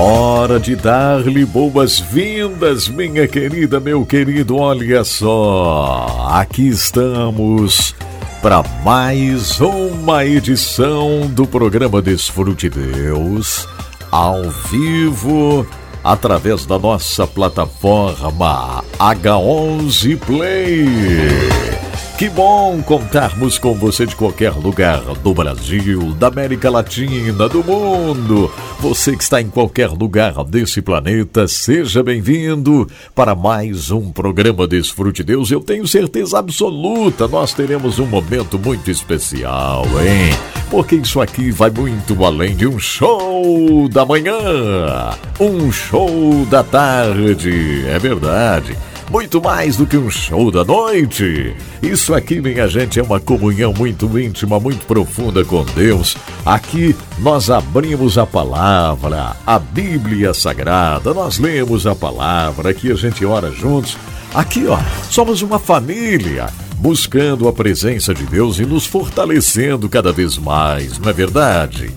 Hora de dar-lhe boas-vindas, minha querida, meu querido. Olha só, aqui estamos para mais uma edição do programa Desfrute Deus, ao vivo, através da nossa plataforma H11 Play. Que bom contarmos com você de qualquer lugar do Brasil, da América Latina, do mundo. Você que está em qualquer lugar desse planeta, seja bem-vindo para mais um programa Desfrute Deus. Eu tenho certeza absoluta, nós teremos um momento muito especial, hein? Porque isso aqui vai muito além de um show da manhã, um show da tarde, é verdade muito mais do que um show da noite. Isso aqui, minha gente, é uma comunhão muito íntima, muito profunda com Deus. Aqui nós abrimos a palavra, a Bíblia Sagrada, nós lemos a palavra, aqui a gente ora juntos. Aqui, ó, somos uma família buscando a presença de Deus e nos fortalecendo cada vez mais, não é verdade?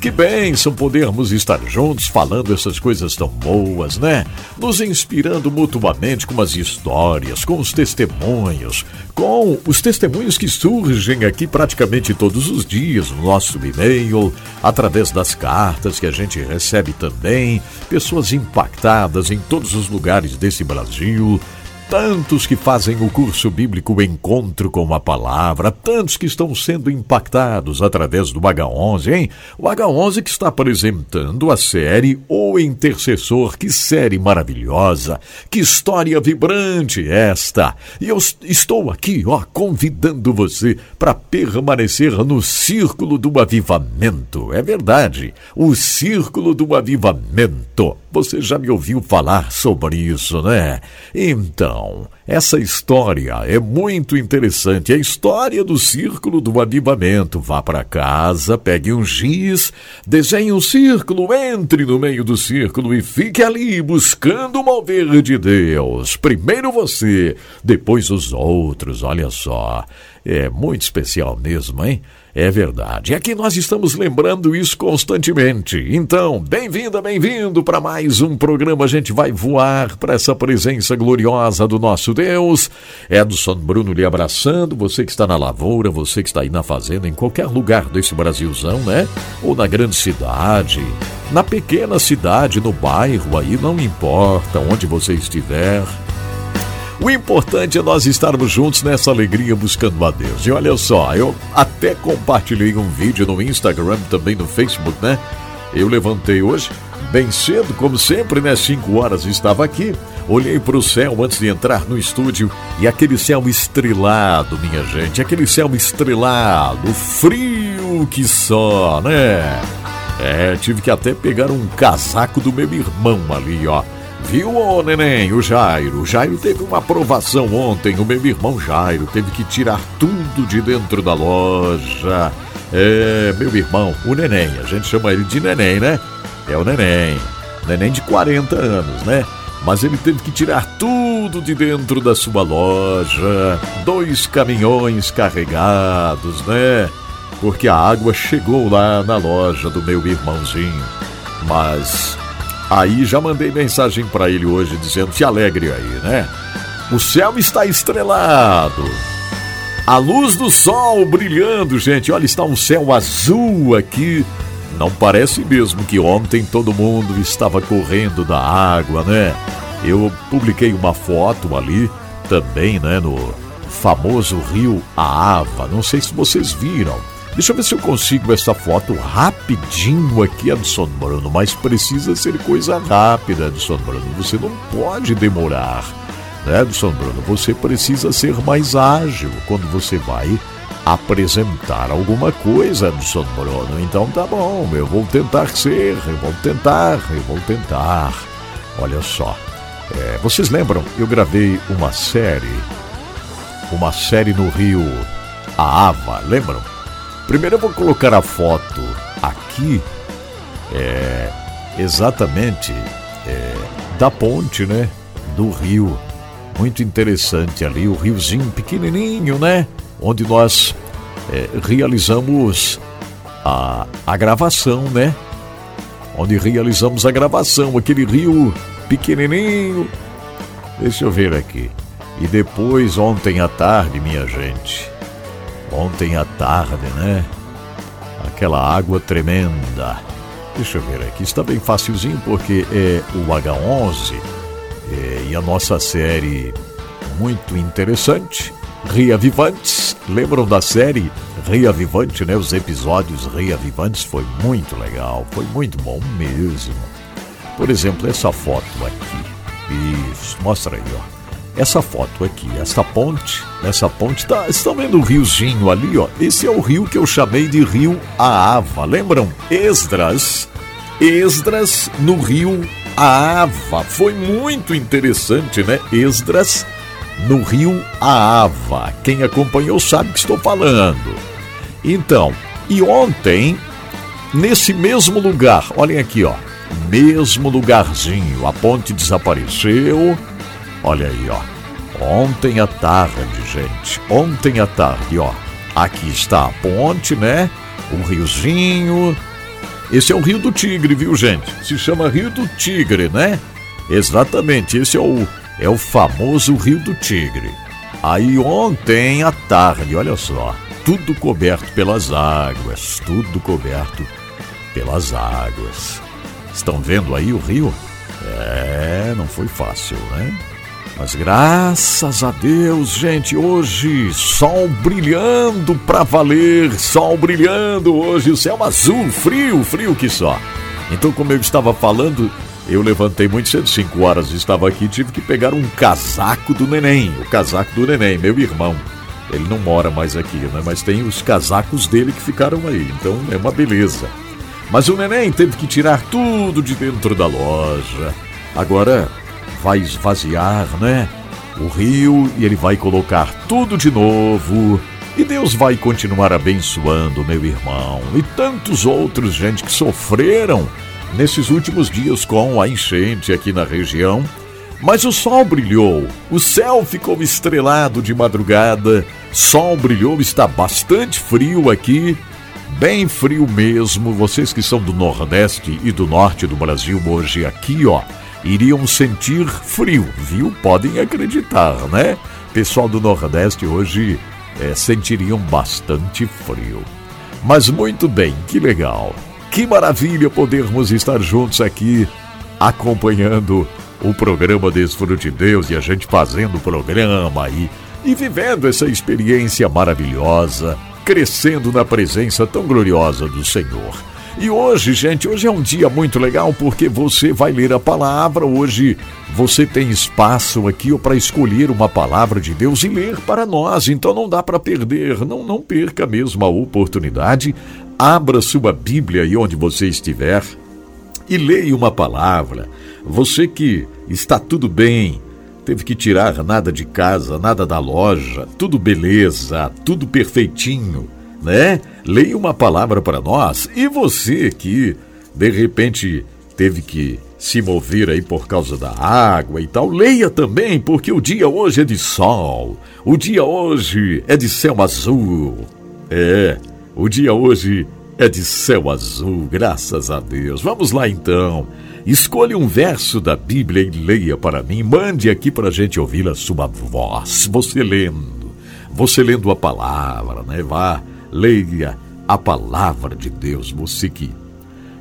Que bênção podermos estar juntos falando essas coisas tão boas, né? Nos inspirando mutuamente com as histórias, com os testemunhos, com os testemunhos que surgem aqui praticamente todos os dias no nosso e-mail, através das cartas que a gente recebe também, pessoas impactadas em todos os lugares desse Brasil tantos que fazem o curso bíblico Encontro com a Palavra, tantos que estão sendo impactados através do H11, hein? O H11 que está apresentando a série O Intercessor, que série maravilhosa, que história vibrante esta! E eu estou aqui, ó, convidando você para permanecer no círculo do avivamento. É verdade, o círculo do avivamento. Você já me ouviu falar sobre isso, né? Então, essa história é muito interessante. É a história do círculo do avivamento. Vá para casa, pegue um giz, desenhe um círculo, entre no meio do círculo e fique ali buscando o mover de Deus. Primeiro você, depois os outros. Olha só. É muito especial mesmo, hein? É verdade. Aqui nós estamos lembrando isso constantemente. Então, bem-vinda, bem-vindo para mais um programa. A gente vai voar para essa presença gloriosa do nosso Deus. Edson Bruno lhe abraçando. Você que está na lavoura, você que está aí na fazenda, em qualquer lugar desse Brasilzão, né? Ou na grande cidade, na pequena cidade, no bairro aí, não importa onde você estiver. O importante é nós estarmos juntos nessa alegria buscando a Deus. E olha só, eu até compartilhei um vídeo no Instagram, também no Facebook, né? Eu levantei hoje, bem cedo, como sempre, né? 5 horas estava aqui. Olhei para o céu antes de entrar no estúdio e aquele céu estrelado, minha gente, aquele céu estrelado, frio que só, né? É, tive que até pegar um casaco do meu irmão ali, ó Viu, ô neném, o Jairo? O Jairo teve uma aprovação ontem. O meu irmão Jairo teve que tirar tudo de dentro da loja. É, meu irmão, o neném, a gente chama ele de neném, né? É o neném. Neném de 40 anos, né? Mas ele teve que tirar tudo de dentro da sua loja. Dois caminhões carregados, né? Porque a água chegou lá na loja do meu irmãozinho. Mas Aí já mandei mensagem para ele hoje dizendo: se alegre aí, né? O céu está estrelado. A luz do sol brilhando, gente. Olha, está um céu azul aqui. Não parece mesmo que ontem todo mundo estava correndo da água, né? Eu publiquei uma foto ali também, né, no famoso rio Aava. Não sei se vocês viram. Deixa eu ver se eu consigo essa foto rapidinho aqui, Edson Bruno, mas precisa ser coisa rápida, Edson Bruno. Você não pode demorar, né, Edson Bruno? Você precisa ser mais ágil quando você vai apresentar alguma coisa, Edson Bruno. Então tá bom, eu vou tentar ser, eu vou tentar, eu vou tentar. Olha só, é, vocês lembram? Eu gravei uma série, uma série no Rio, a Ava, lembram? Primeiro eu vou colocar a foto aqui, é, exatamente é, da ponte, né? Do rio. Muito interessante ali, o riozinho pequenininho, né? onde nós é, realizamos a, a gravação, né? Onde realizamos a gravação, aquele rio pequenininho. Deixa eu ver aqui. E depois, ontem à tarde, minha gente. Ontem à tarde, né? Aquela água tremenda. Deixa eu ver aqui. Está bem facilzinho porque é o H11 é, e a nossa série muito interessante. Reavivantes. Lembram da série Reavivante, né? Os episódios Reavivantes foi muito legal, foi muito bom mesmo. Por exemplo, essa foto aqui. Isso, mostra aí, ó. Essa foto aqui, essa ponte, essa ponte, tá, estão vendo o riozinho ali, ó? Esse é o rio que eu chamei de Rio Aava. Lembram? Esdras. Esdras no rio Aava. Foi muito interessante, né? Esdras no rio Aava. Quem acompanhou sabe que estou falando. Então, e ontem, nesse mesmo lugar, olhem aqui, ó, mesmo lugarzinho, a ponte desapareceu. Olha aí, ó. Ontem à tarde, gente, ontem à tarde, ó. Aqui está a ponte, né? O riozinho. Esse é o Rio do Tigre, viu, gente? Se chama Rio do Tigre, né? Exatamente, esse é o é o famoso Rio do Tigre. Aí ontem à tarde, olha só, tudo coberto pelas águas, tudo coberto pelas águas. Estão vendo aí o rio? É, não foi fácil, né? Mas graças a Deus, gente, hoje sol brilhando pra valer, sol brilhando hoje, o céu azul, frio, frio que só. Então, como eu estava falando, eu levantei muito cedo, 5 horas, estava aqui, tive que pegar um casaco do neném, o casaco do neném, meu irmão. Ele não mora mais aqui, né? Mas tem os casacos dele que ficaram aí, então é uma beleza. Mas o neném teve que tirar tudo de dentro da loja. Agora vai esvaziar, né? O rio e ele vai colocar tudo de novo. E Deus vai continuar abençoando meu irmão e tantos outros, gente, que sofreram nesses últimos dias com a enchente aqui na região. Mas o sol brilhou, o céu ficou estrelado de madrugada, sol brilhou, está bastante frio aqui, bem frio mesmo. Vocês que são do Nordeste e do Norte do Brasil hoje aqui, ó, iriam sentir frio, viu? Podem acreditar, né? Pessoal do Nordeste hoje é, sentiriam bastante frio. Mas muito bem, que legal. Que maravilha podermos estar juntos aqui acompanhando o programa Desfrute Deus e a gente fazendo o programa aí e vivendo essa experiência maravilhosa, crescendo na presença tão gloriosa do Senhor. E hoje, gente, hoje é um dia muito legal porque você vai ler a palavra. Hoje você tem espaço aqui para escolher uma palavra de Deus e ler para nós. Então não dá para perder, não não perca mesmo a oportunidade. Abra sua Bíblia aí onde você estiver e leia uma palavra. Você que está tudo bem, teve que tirar nada de casa, nada da loja, tudo beleza, tudo perfeitinho, né? Leia uma palavra para nós. E você que de repente teve que se mover aí por causa da água e tal, leia também, porque o dia hoje é de sol, o dia hoje é de céu azul. É, o dia hoje é de céu azul, graças a Deus. Vamos lá então. Escolha um verso da Bíblia e leia para mim. Mande aqui para a gente ouvir a sua voz. Você lendo, você lendo a palavra, né? Vá, leia a palavra de Deus. Você que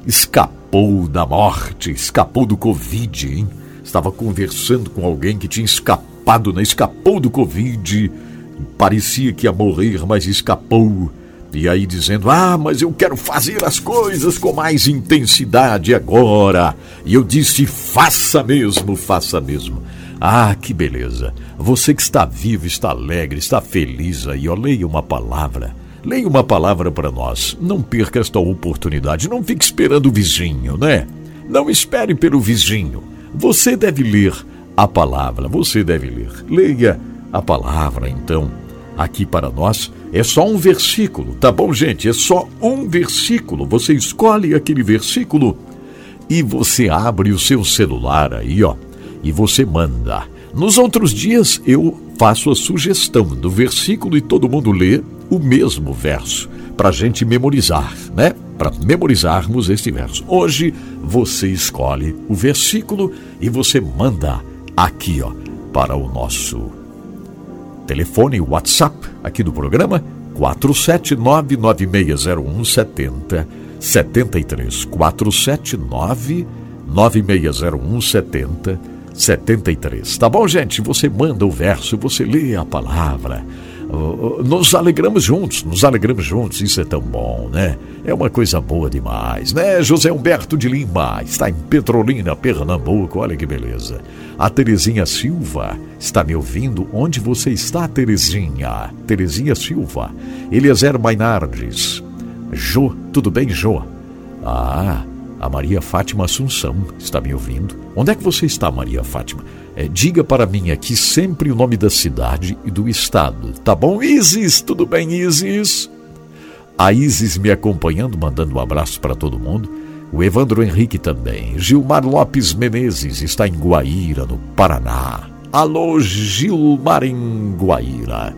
escapou da morte, escapou do Covid, hein? Estava conversando com alguém que tinha escapado, né? Escapou do Covid. Parecia que ia morrer, mas escapou e aí dizendo: Ah, mas eu quero fazer as coisas com mais intensidade agora. E eu disse: Faça mesmo, faça mesmo. Ah, que beleza! Você que está vivo, está alegre, está feliz aí, ó, leia uma palavra. Leia uma palavra para nós. Não perca esta oportunidade. Não fique esperando o vizinho, né? Não espere pelo vizinho. Você deve ler a palavra. Você deve ler. Leia a palavra, então. Aqui para nós é só um versículo, tá bom, gente? É só um versículo. Você escolhe aquele versículo e você abre o seu celular aí, ó, e você manda. Nos outros dias eu faço a sugestão do versículo e todo mundo lê o mesmo verso para a gente memorizar, né? Para memorizarmos este verso. Hoje você escolhe o versículo e você manda aqui, ó, para o nosso telefone WhatsApp aqui do programa 479 9601 70 73 479 9601 70 73. Tá bom, gente? Você manda o verso, você lê a palavra. Nos alegramos juntos, nos alegramos juntos, isso é tão bom, né? É uma coisa boa demais, né? José Humberto de Lima está em Petrolina, Pernambuco, olha que beleza. A Terezinha Silva está me ouvindo. Onde você está, Terezinha? Terezinha Silva. Eliezer Mainardes. Jô, tudo bem, Jô? Ah, a Maria Fátima Assunção está me ouvindo. Onde é que você está, Maria Fátima? É, diga para mim aqui sempre o nome da cidade e do estado. Tá bom, Isis? Tudo bem, Isis? A Isis me acompanhando, mandando um abraço para todo mundo. O Evandro Henrique também. Gilmar Lopes Menezes está em Guaíra, no Paraná. Alô, Gilmar em Guaíra.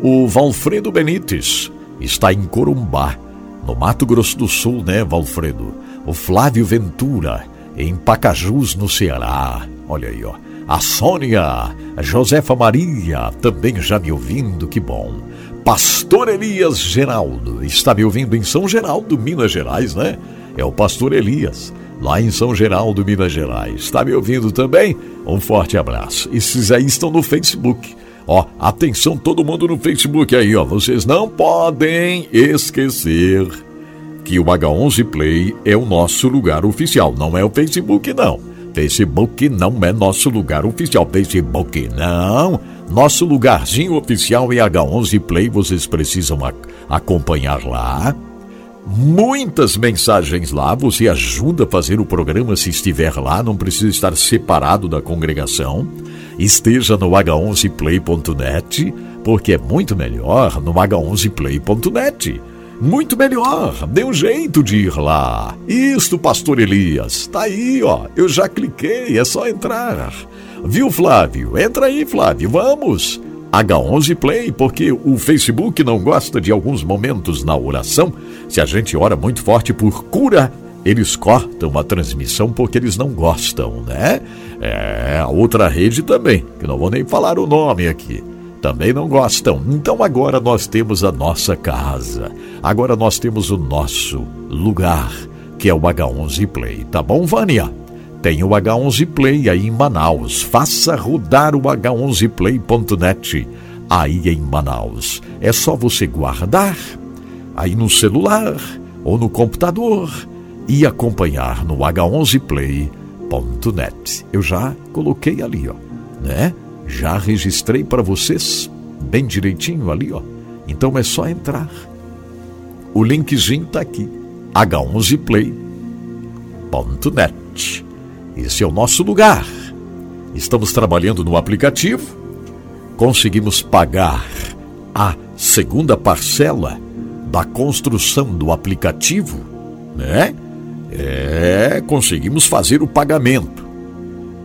O Valfredo Benites está em Corumbá, no Mato Grosso do Sul, né, Valfredo? O Flávio Ventura, em Pacajus, no Ceará. Olha aí, ó. A Sônia, a Josefa Maria, também já me ouvindo, que bom. Pastor Elias Geraldo, está me ouvindo em São Geraldo, Minas Gerais, né? É o Pastor Elias, lá em São Geraldo, Minas Gerais. Está me ouvindo também? Um forte abraço. Esses aí estão no Facebook. Ó, atenção todo mundo no Facebook aí, ó. Vocês não podem esquecer que o H11 Play é o nosso lugar oficial, não é o Facebook não. Facebook não é nosso lugar oficial. Facebook não. Nosso lugarzinho oficial é H11 Play. Vocês precisam acompanhar lá. Muitas mensagens lá. Você ajuda a fazer o programa se estiver lá. Não precisa estar separado da congregação esteja no h11play.net, porque é muito melhor no h11play.net. Muito melhor, dê um jeito de ir lá. Isto, pastor Elias, tá aí, ó. Eu já cliquei, é só entrar. Viu, Flávio? Entra aí, Flávio, vamos. H11 Play, porque o Facebook não gosta de alguns momentos na oração. Se a gente ora muito forte por cura, eles cortam a transmissão porque eles não gostam, né? É, a outra rede também, que não vou nem falar o nome aqui. Também não gostam. Então agora nós temos a nossa casa. Agora nós temos o nosso lugar, que é o H11 Play. Tá bom, Vânia? Tem o H11 Play aí em Manaus. Faça rodar o H11play.net aí em Manaus. É só você guardar aí no celular ou no computador e acompanhar no h11play.net. Eu já coloquei ali, ó, né? Já registrei para vocês bem direitinho ali, ó. Então é só entrar. O linkzinho tá aqui. h11play.net. Esse é o nosso lugar. Estamos trabalhando no aplicativo. Conseguimos pagar a segunda parcela da construção do aplicativo, né? É, conseguimos fazer o pagamento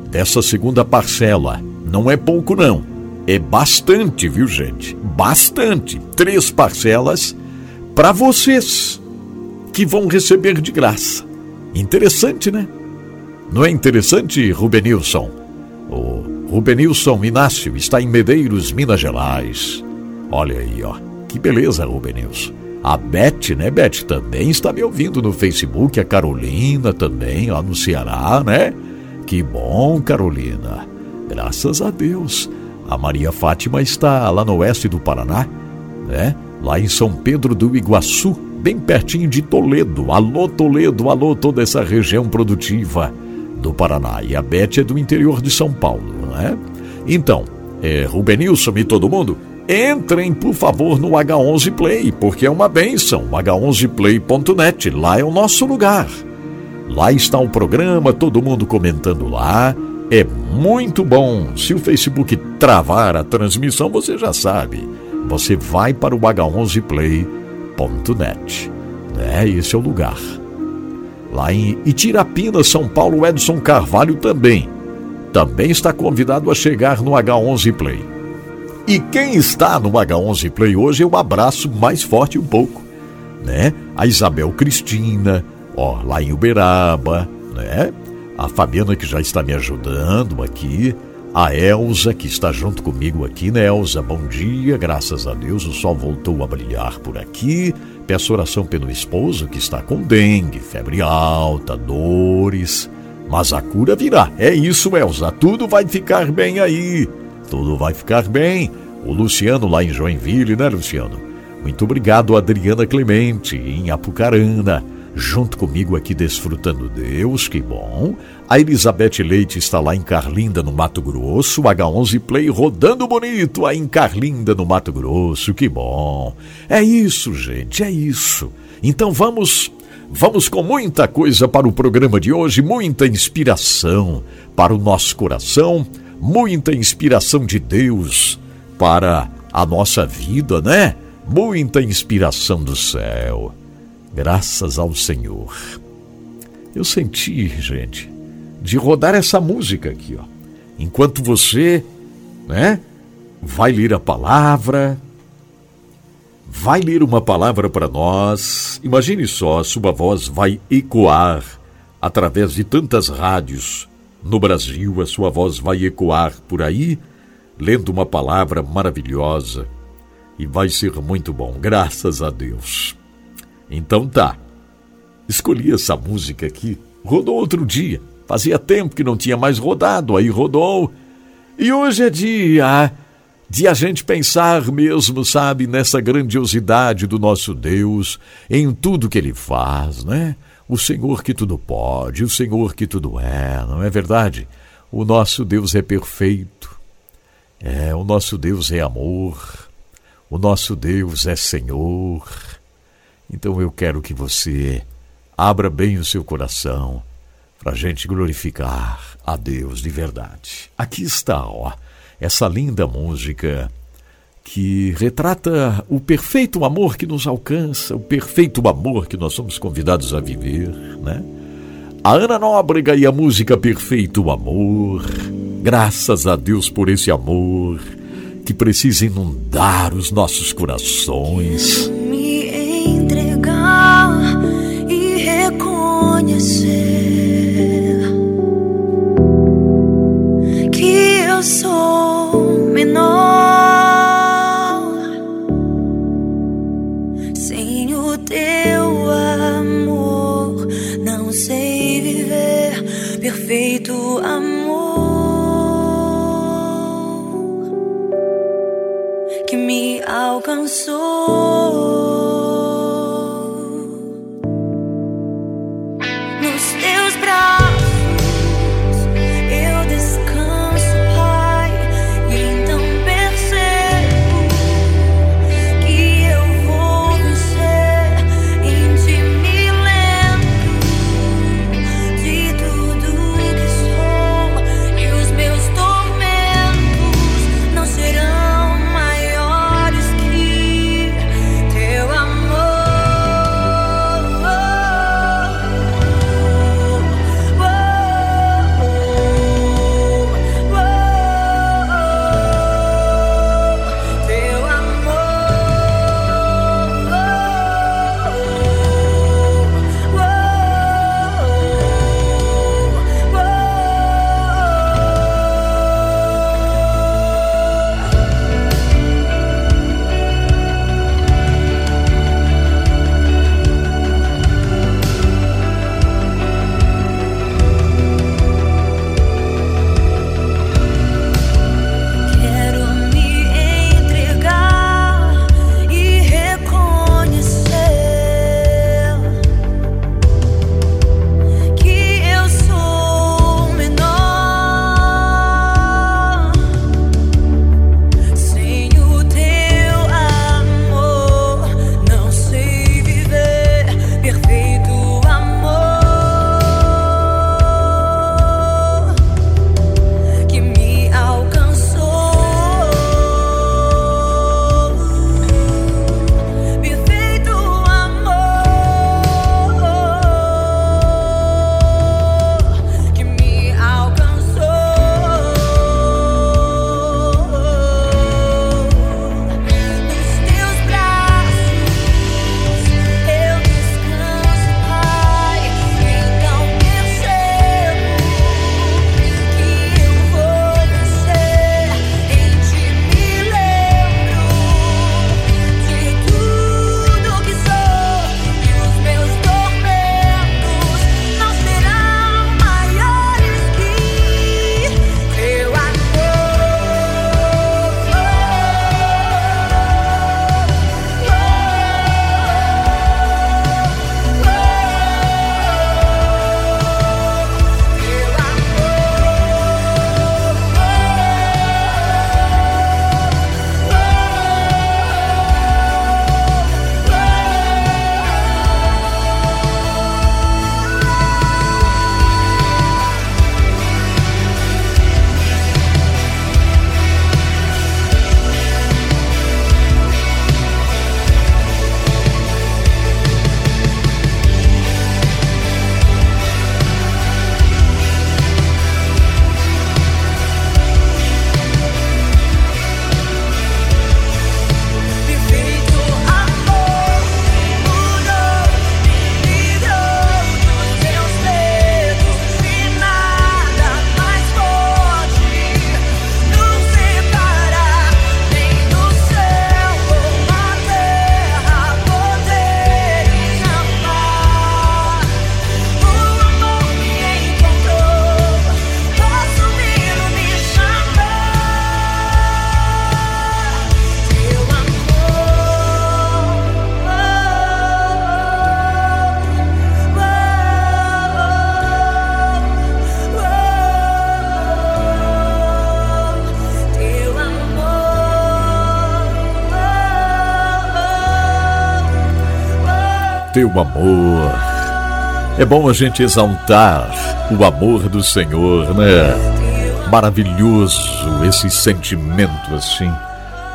dessa segunda parcela. Não é pouco, não. É bastante, viu, gente? Bastante. Três parcelas para vocês que vão receber de graça. Interessante, né? Não é interessante, Rubenilson? O Rubenilson Inácio está em Medeiros, Minas Gerais. Olha aí, ó. Que beleza, Rubenilson. A Beth, né, Beth, também está me ouvindo no Facebook. A Carolina também, lá no Ceará, né? Que bom, Carolina. Graças a Deus. A Maria Fátima está lá no oeste do Paraná, né? Lá em São Pedro do Iguaçu, bem pertinho de Toledo. Alô, Toledo, alô, toda essa região produtiva do Paraná. E a Beth é do interior de São Paulo. né? Então, é, Rubenilson e todo mundo, entrem por favor no H11 Play, porque é uma benção. H11play.net, lá é o nosso lugar. Lá está o programa, todo mundo comentando lá. É muito bom. Se o Facebook travar a transmissão, você já sabe. Você vai para o h11play.net. É, esse é o lugar. Lá em Itirapina, São Paulo, Edson Carvalho também. Também está convidado a chegar no H11 Play. E quem está no H11 Play hoje, eu abraço mais forte um pouco, né? A Isabel Cristina, ó, lá em Uberaba, né? A Fabiana que já está me ajudando aqui, a Elza que está junto comigo aqui, né, Elza? Bom dia, graças a Deus o sol voltou a brilhar por aqui. Peço oração pelo esposo que está com dengue, febre alta, dores. Mas a cura virá. É isso, Elza. Tudo vai ficar bem aí. Tudo vai ficar bem. O Luciano lá em Joinville, né, Luciano? Muito obrigado, Adriana Clemente, em Apucarana junto comigo aqui desfrutando Deus, que bom. A Elizabeth Leite está lá em Carlinda, no Mato Grosso. H11 Play rodando bonito aí em Carlinda, no Mato Grosso, que bom. É isso, gente, é isso. Então vamos, vamos com muita coisa para o programa de hoje, muita inspiração para o nosso coração, muita inspiração de Deus para a nossa vida, né? Muita inspiração do céu. Graças ao Senhor. Eu senti, gente, de rodar essa música aqui, ó. Enquanto você, né, vai ler a palavra, vai ler uma palavra para nós. Imagine só, sua voz vai ecoar através de tantas rádios no Brasil, a sua voz vai ecoar por aí, lendo uma palavra maravilhosa. E vai ser muito bom, graças a Deus. Então tá. Escolhi essa música aqui. Rodou outro dia. Fazia tempo que não tinha mais rodado, aí rodou. E hoje é dia de a gente pensar mesmo, sabe, nessa grandiosidade do nosso Deus, em tudo que ele faz, né? O Senhor que tudo pode, o Senhor que tudo é, não é verdade? O nosso Deus é perfeito. É, o nosso Deus é amor. O nosso Deus é Senhor. Então eu quero que você abra bem o seu coração para a gente glorificar a Deus de verdade. Aqui está, ó, essa linda música que retrata o perfeito amor que nos alcança, o perfeito amor que nós somos convidados a viver, né? A Ana Nóbrega e a música Perfeito Amor. Graças a Deus por esse amor que precisa inundar os nossos corações e reconhecer que eu sou menor sem o teu amor. Não sei viver perfeito amor que me alcançou. Teu amor. É bom a gente exaltar o amor do Senhor, né? Maravilhoso esse sentimento assim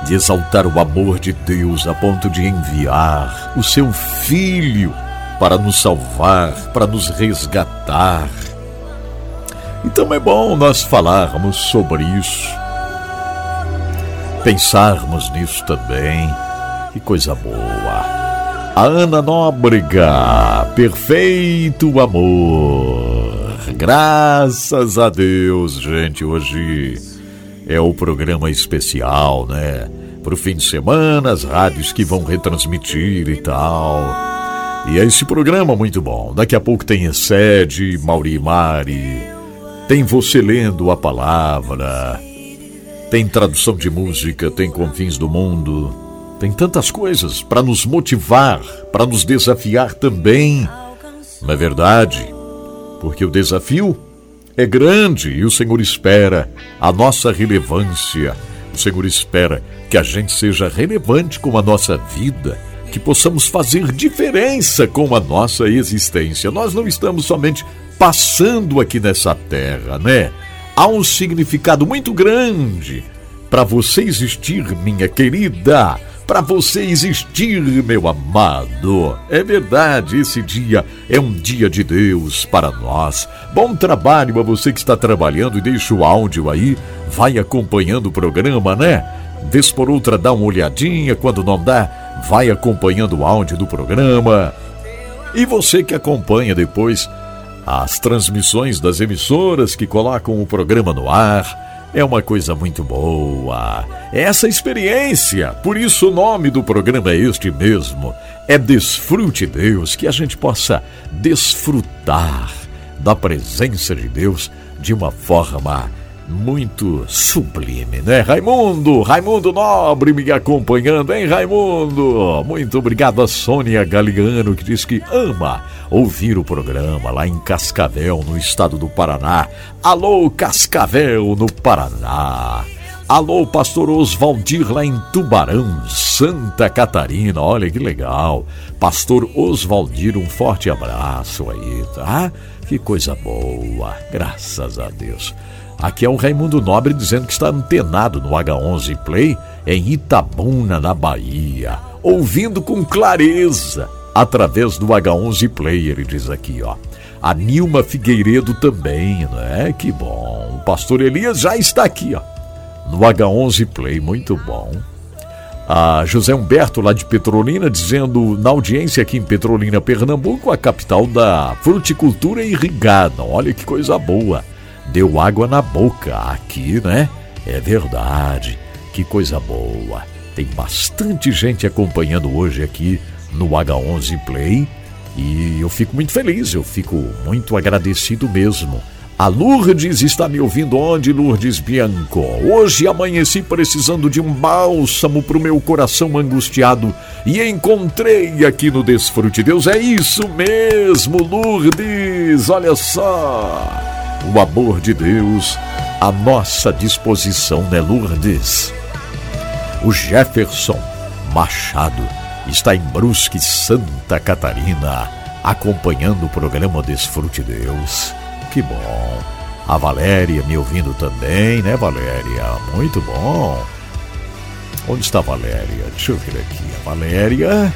de exaltar o amor de Deus a ponto de enviar o seu filho para nos salvar, para nos resgatar. Então é bom nós falarmos sobre isso, pensarmos nisso também. Que coisa boa. A Ana Nóbrega, perfeito amor. Graças a Deus, gente, hoje é o programa especial, né? Pro fim de semana, as rádios que vão retransmitir e tal. E é esse programa muito bom. Daqui a pouco tem Excede, Mauri Mari, tem você lendo a palavra, tem tradução de música, tem Confins do Mundo, tem tantas coisas para nos motivar, para nos desafiar também. Não é verdade? Porque o desafio é grande e o Senhor espera a nossa relevância. O Senhor espera que a gente seja relevante com a nossa vida, que possamos fazer diferença com a nossa existência. Nós não estamos somente passando aqui nessa terra, né? Há um significado muito grande para você existir, minha querida para você existir, meu amado. É verdade, esse dia é um dia de Deus para nós. Bom trabalho a você que está trabalhando e deixa o áudio aí, vai acompanhando o programa, né? Vez por outra dá uma olhadinha, quando não dá, vai acompanhando o áudio do programa. E você que acompanha depois as transmissões das emissoras que colocam o programa no ar, é uma coisa muito boa. Essa experiência, por isso o nome do programa é este mesmo. É Desfrute Deus, que a gente possa desfrutar da presença de Deus de uma forma muito sublime, né? Raimundo, Raimundo Nobre me acompanhando, hein, Raimundo? Muito obrigado a Sônia Galiano, que diz que ama ouvir o programa lá em Cascavel, no estado do Paraná. Alô, Cascavel, no Paraná. Alô, pastor Oswaldir lá em Tubarão, Santa Catarina. Olha que legal. Pastor Oswaldir, um forte abraço aí, tá? Que coisa boa. Graças a Deus. Aqui é o Raimundo Nobre dizendo que está antenado no H11 Play em Itabuna, na Bahia, ouvindo com clareza através do H11 Play, ele diz aqui, ó. A Nilma Figueiredo também, né? Que bom. O pastor Elias já está aqui, ó. No H11 Play, muito bom. A José Humberto, lá de Petrolina, dizendo na audiência aqui em Petrolina, Pernambuco, a capital da fruticultura irrigada. Olha que coisa boa deu água na boca aqui, né? É verdade. Que coisa boa. Tem bastante gente acompanhando hoje aqui no H11 Play e eu fico muito feliz, eu fico muito agradecido mesmo. A Lourdes está me ouvindo onde, Lourdes Bianco? Hoje amanheci precisando de um bálsamo para o meu coração angustiado e encontrei aqui no Desfrute Deus. É isso mesmo, Lourdes, olha só o amor de Deus à nossa disposição, né, Lourdes? O Jefferson Machado está em Brusque, Santa Catarina, acompanhando o programa Desfrute Deus. Que bom. A Valéria me ouvindo também, né, Valéria? Muito bom. Onde está a Valéria? Deixa eu ver aqui. A Valéria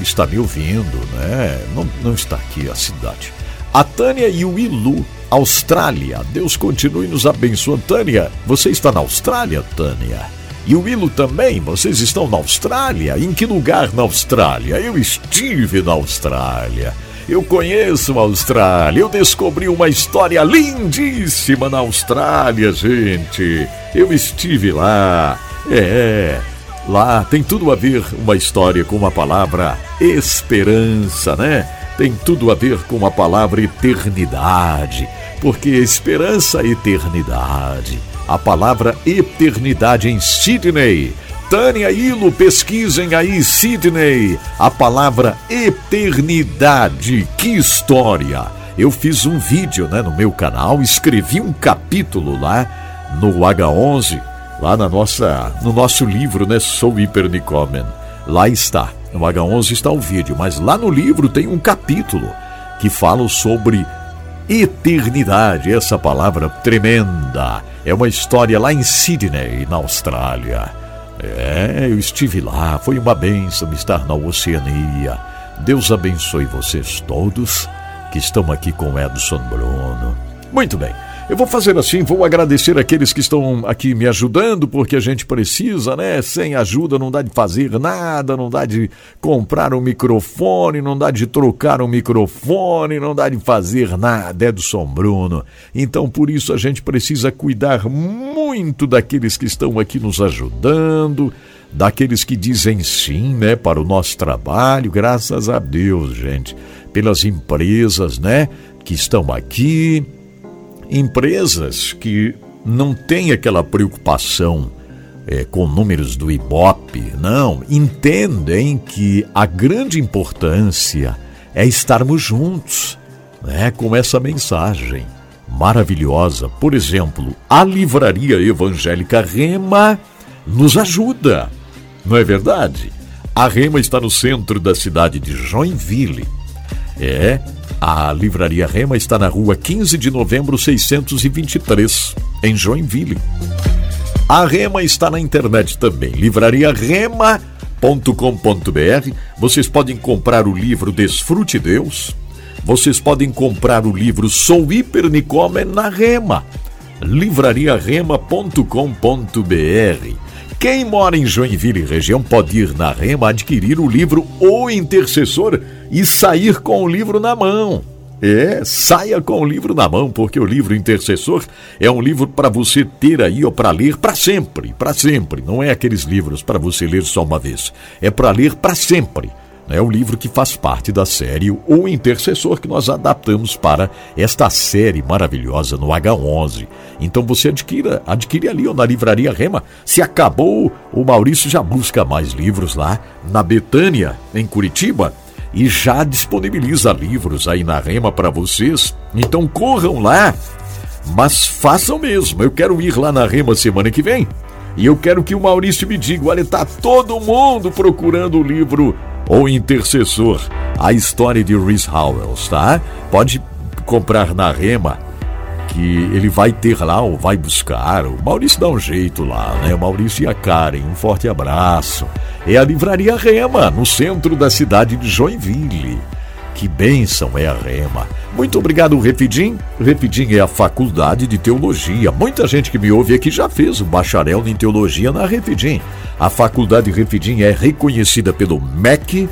está me ouvindo, né? Não, não está aqui a cidade. A Tânia e o Ilu Austrália. Deus continue nos abençoando. Tânia, você está na Austrália, Tânia? E o Willo também, vocês estão na Austrália? Em que lugar na Austrália? Eu estive na Austrália. Eu conheço a Austrália. Eu descobri uma história lindíssima na Austrália, gente. Eu estive lá. É, lá tem tudo a ver uma história com a palavra esperança, né? Tem tudo a ver com a palavra eternidade, porque esperança é eternidade. A palavra eternidade em Sydney. Tânia Ilo, pesquisem aí, Sydney. A palavra eternidade. Que história! Eu fiz um vídeo né, no meu canal, escrevi um capítulo lá no H11, lá na nossa, no nosso livro, né? Sou Hipernicomen. Lá está No H11 está o vídeo, mas lá no livro tem um capítulo que fala sobre eternidade, essa palavra tremenda. É uma história lá em Sydney, na Austrália. É, eu estive lá, foi uma bênção estar na Oceania. Deus abençoe vocês todos que estão aqui com Edson Bruno. Muito bem. Eu vou fazer assim, vou agradecer aqueles que estão aqui me ajudando, porque a gente precisa, né? Sem ajuda não dá de fazer nada, não dá de comprar um microfone, não dá de trocar um microfone, não dá de fazer nada, é do São Bruno. Então por isso a gente precisa cuidar muito daqueles que estão aqui nos ajudando, daqueles que dizem sim, né, para o nosso trabalho, graças a Deus, gente, pelas empresas, né, que estão aqui Empresas que não têm aquela preocupação é, com números do Ibope, não, entendem que a grande importância é estarmos juntos, né, com essa mensagem maravilhosa. Por exemplo, a Livraria Evangélica Rema nos ajuda, não é verdade? A Rema está no centro da cidade de Joinville. É, a Livraria Rema está na rua 15 de novembro 623, em Joinville. A Rema está na internet também, livrariarema.com.br. Vocês podem comprar o livro Desfrute Deus. Vocês podem comprar o livro Sou Hiper Nicomer na Rema, livrariarema.com.br. Quem mora em Joinville região pode ir na Rema adquirir o livro O Intercessor e sair com o livro na mão. É, saia com o livro na mão, porque o livro Intercessor é um livro para você ter aí ou para ler para sempre, para sempre. Não é aqueles livros para você ler só uma vez, é para ler para sempre. É o livro que faz parte da série O Intercessor que nós adaptamos para esta série maravilhosa no H11. Então você adquira, adquire ali ou na livraria Rema. Se acabou, o Maurício já busca mais livros lá na Betânia, em Curitiba, e já disponibiliza livros aí na Rema para vocês. Então corram lá, mas façam mesmo. Eu quero ir lá na Rema semana que vem. E eu quero que o Maurício me diga: olha, tá todo mundo procurando o livro O Intercessor, a história de Rhys Howells, tá? Pode comprar na Rema que ele vai ter lá ou vai buscar. O Maurício dá um jeito lá, né? O Maurício e a Karen, um forte abraço. É a Livraria Rema, no centro da cidade de Joinville. Que bênção é a Rema. Muito obrigado, Refidim. Refidim é a faculdade de teologia. Muita gente que me ouve aqui já fez o bacharel em teologia na Refidim. A faculdade Refidim é reconhecida pelo MEC,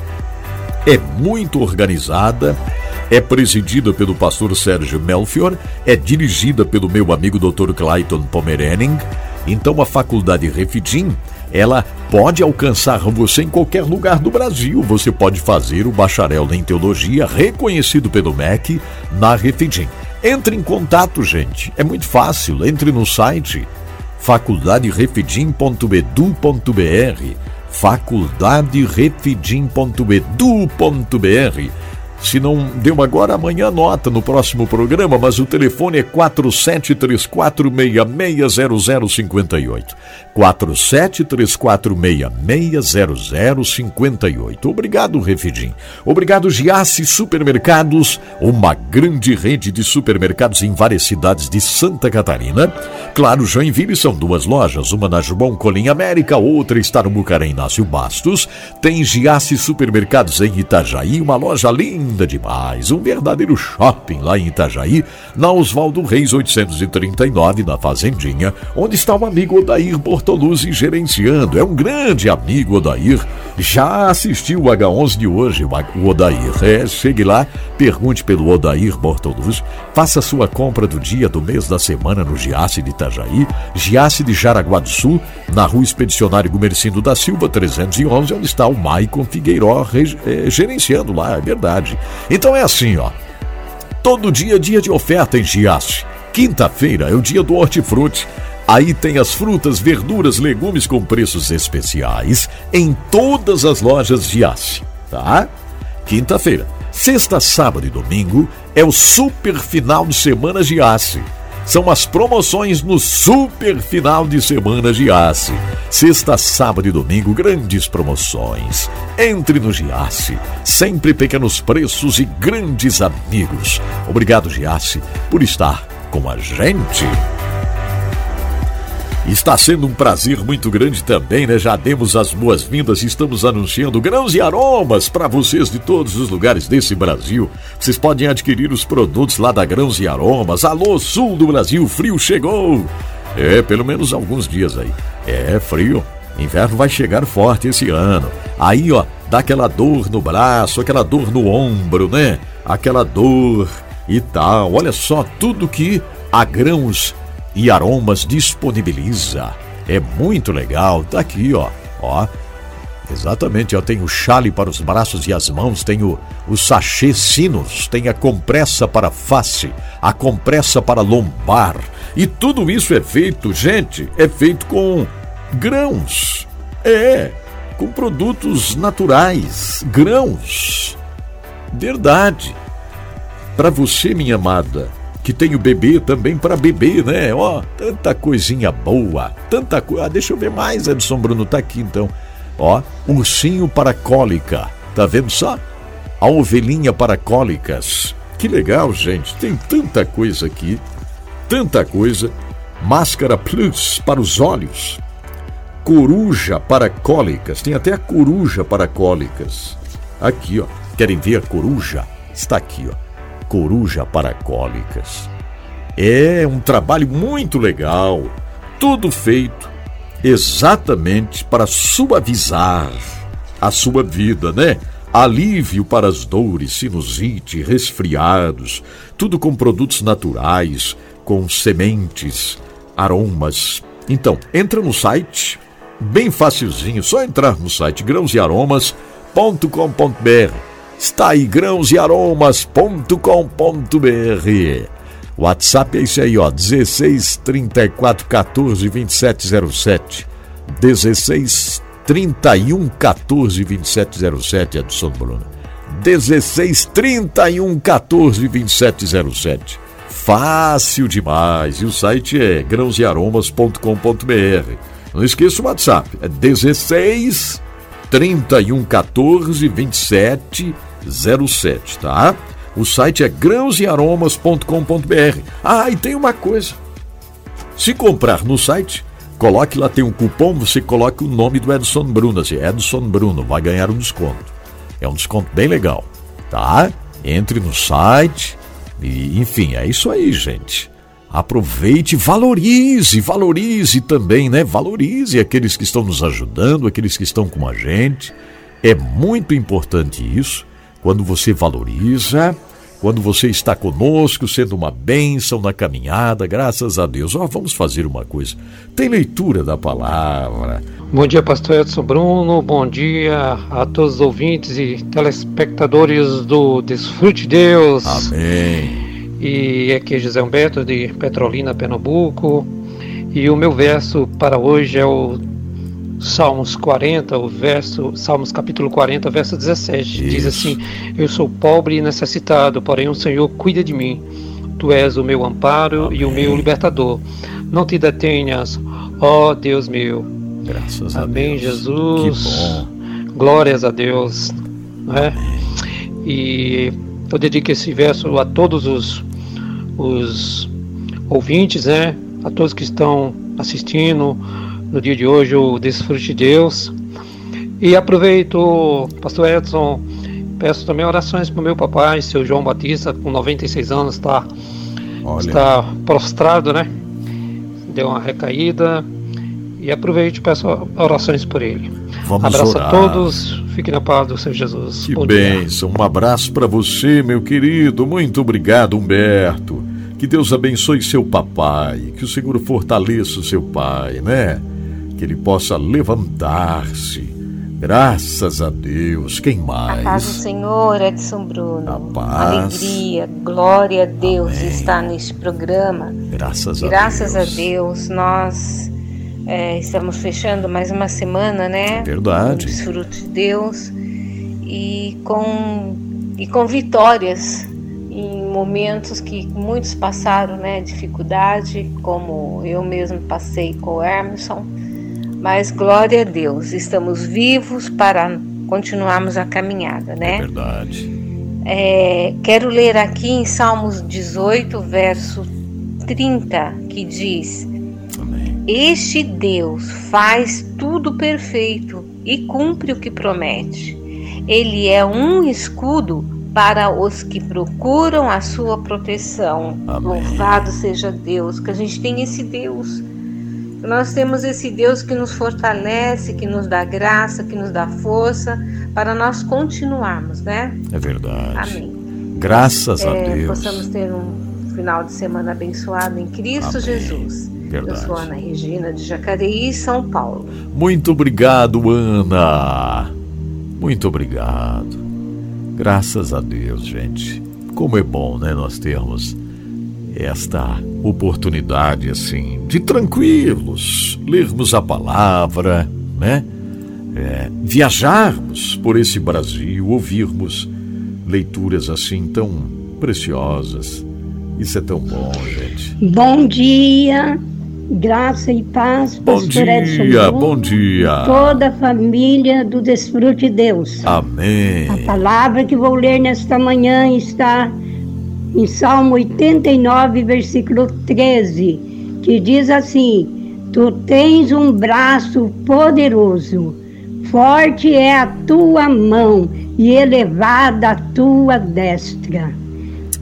é muito organizada, é presidida pelo pastor Sérgio Melchior, é dirigida pelo meu amigo Dr. Clayton Pomerening. Então a faculdade Refidim ela pode alcançar você em qualquer lugar do Brasil. Você pode fazer o bacharel em teologia reconhecido pelo MEC na Refidim. Entre em contato, gente. É muito fácil. Entre no site faculdaderefidim.edu.br faculdaderefidim.edu.br se não deu agora, amanhã nota no próximo programa, mas o telefone é 4734660058. 4734660058. Obrigado, Refidim. Obrigado, Giasse Supermercados, uma grande rede de supermercados em várias cidades de Santa Catarina. Claro, Joinville são duas lojas, uma na João Colim América, outra está no Bucarém Inácio Bastos. Tem Giasse Supermercados em Itajaí, uma loja linda linda demais, um verdadeiro shopping lá em Itajaí, na Oswaldo Reis 839, na Fazendinha, onde está o amigo Odair Bortoluzzi gerenciando. É um grande amigo Odair, já assistiu o H11 de hoje, o Odair. É, chegue lá, pergunte pelo Odair Bortoluzzi, faça sua compra do dia, do mês, da semana no Giasse de Itajaí, Giasse de Jaraguá do Sul, na rua Expedicionário Gumercindo da Silva 311, onde está o Maicon Figueiró é, gerenciando lá, é verdade. Então é assim, ó. Todo dia é dia de oferta em Giasse. Quinta-feira é o dia do hortifruti. Aí tem as frutas, verduras, legumes com preços especiais em todas as lojas Giasse, tá? Quinta-feira. Sexta, sábado e domingo é o super final de semana Giasse. São as promoções no super final de semana Giasse. Sexta, sábado e domingo, grandes promoções. Entre no Giasse, sempre pequenos preços e grandes amigos. Obrigado, Giasse, por estar com a gente. Está sendo um prazer muito grande também, né? Já demos as boas-vindas e estamos anunciando grãos e aromas para vocês de todos os lugares desse Brasil. Vocês podem adquirir os produtos lá da Grãos e Aromas. Alô, sul do Brasil, frio chegou! É, pelo menos alguns dias aí. É frio. Inverno vai chegar forte esse ano. Aí, ó, dá aquela dor no braço, aquela dor no ombro, né? Aquela dor e tal. Olha só tudo que a Grãos e Aromas disponibiliza. É muito legal. Tá aqui, ó. Ó. Exatamente, eu tenho chale para os braços e as mãos, tenho o sachê sinos, tenho a compressa para face, a compressa para lombar. E tudo isso é feito, gente, é feito com grãos. É, com produtos naturais, grãos. Verdade. Para você, minha amada, que tem o bebê também para beber, né? Ó, tanta coisinha boa, tanta coisa. Ah, deixa eu ver mais, Edson Bruno tá aqui então. Ó, ursinho para cólica, tá vendo só? A ovelhinha para cólicas. Que legal, gente. Tem tanta coisa aqui, tanta coisa. Máscara Plus para os olhos. Coruja para cólicas. Tem até a coruja para cólicas. Aqui, ó. Querem ver a coruja? Está aqui, ó coruja para cólicas. É um trabalho muito legal, tudo feito exatamente para suavizar a sua vida, né? Alívio para as dores, sinusite, resfriados, tudo com produtos naturais, com sementes, aromas. Então, entra no site, bem facilzinho, só entrar no site grãosearomas.com.br Está aí grãosearomas.com.br. WhatsApp é isso aí, ó, 16 34 14 27 07. 16 31 14 27 07, Edson Bruno. 16 31 14 27 07. Fácil demais. E o site é grãosearomas.com.br. Não esqueça o WhatsApp, é 16 31 14 27 07, tá? O site é grãosearomas.com.br. Ah, e tem uma coisa. Se comprar no site, coloque lá, tem um cupom, você coloque o nome do Edson Bruno, assim, Edson Bruno, vai ganhar um desconto. É um desconto bem legal, tá? Entre no site e, enfim, é isso aí, gente. Aproveite, valorize, valorize também, né? Valorize aqueles que estão nos ajudando, aqueles que estão com a gente. É muito importante isso quando você valoriza, quando você está conosco, sendo uma bênção na caminhada, graças a Deus. Oh, vamos fazer uma coisa. Tem leitura da palavra. Bom dia, pastor Edson Bruno. Bom dia a todos os ouvintes e telespectadores do Desfrute Deus. Amém. E aqui é José Humberto de Petrolina, Pernambuco. E o meu verso para hoje é o Salmos 40, o verso, Salmos capítulo 40, verso 17, Isso. diz assim: Eu sou pobre e necessitado, porém o Senhor cuida de mim. Tu és o meu amparo Amém. e o meu libertador. Não te detenhas, ó Deus meu. Graças Amém, a Deus. Jesus. Glórias a Deus. Né? E eu dedico esse verso a todos os, os ouvintes, né? a todos que estão assistindo no dia de hoje o Desfrute de Deus. E aproveito, Pastor Edson, peço também orações para o meu papai, seu João Batista, com 96 anos, está, está prostrado, né? Deu uma recaída. E aproveito e peço orações por ele. Vamos abraço orar. a todos, fiquem na paz do Senhor Jesus. Que Bom bênção, dia. um abraço para você, meu querido. Muito obrigado, Humberto. Que Deus abençoe seu papai, que o Senhor fortaleça o seu pai, né? Que ele possa levantar-se. Graças a Deus. Quem mais? A paz do Senhor, Edson Bruno. A paz. Alegria, glória a Deus Amém. está neste programa. Graças a Graças Deus. a Deus, nós é, estamos fechando mais uma semana, né? Verdade. Desfruto de Deus e com, e com vitórias em momentos que muitos passaram, né, dificuldade, como eu mesmo passei com o Emerson. Mas glória a Deus, estamos vivos para continuarmos a caminhada, né? É verdade. É, quero ler aqui em Salmos 18, verso 30, que diz: Amém. Este Deus faz tudo perfeito e cumpre o que promete. Ele é um escudo para os que procuram a sua proteção. Amém. Louvado seja Deus, que a gente tem esse Deus. Nós temos esse Deus que nos fortalece, que nos dá graça, que nos dá força para nós continuarmos, né? É verdade. Amém. Graças a É, Deus. possamos ter um final de semana abençoado em Cristo Amém. Jesus. Eu Verdade. sou Ana Regina de Jacareí, São Paulo. Muito obrigado, Ana. Muito obrigado. Graças a Deus, gente. Como é bom, né, nós termos esta oportunidade assim de tranquilos, lermos a palavra, né? É, viajarmos por esse Brasil, ouvirmos leituras assim tão preciosas. Isso é tão bom, gente. Bom dia, graça e paz, Bom pastor Edson dia, Bruno, bom dia. Toda a família do Desfrute Deus. Amém. A palavra que vou ler nesta manhã está em Salmo 89, versículo 13, que diz assim: Tu tens um braço poderoso, forte é a tua mão e elevada a tua destra.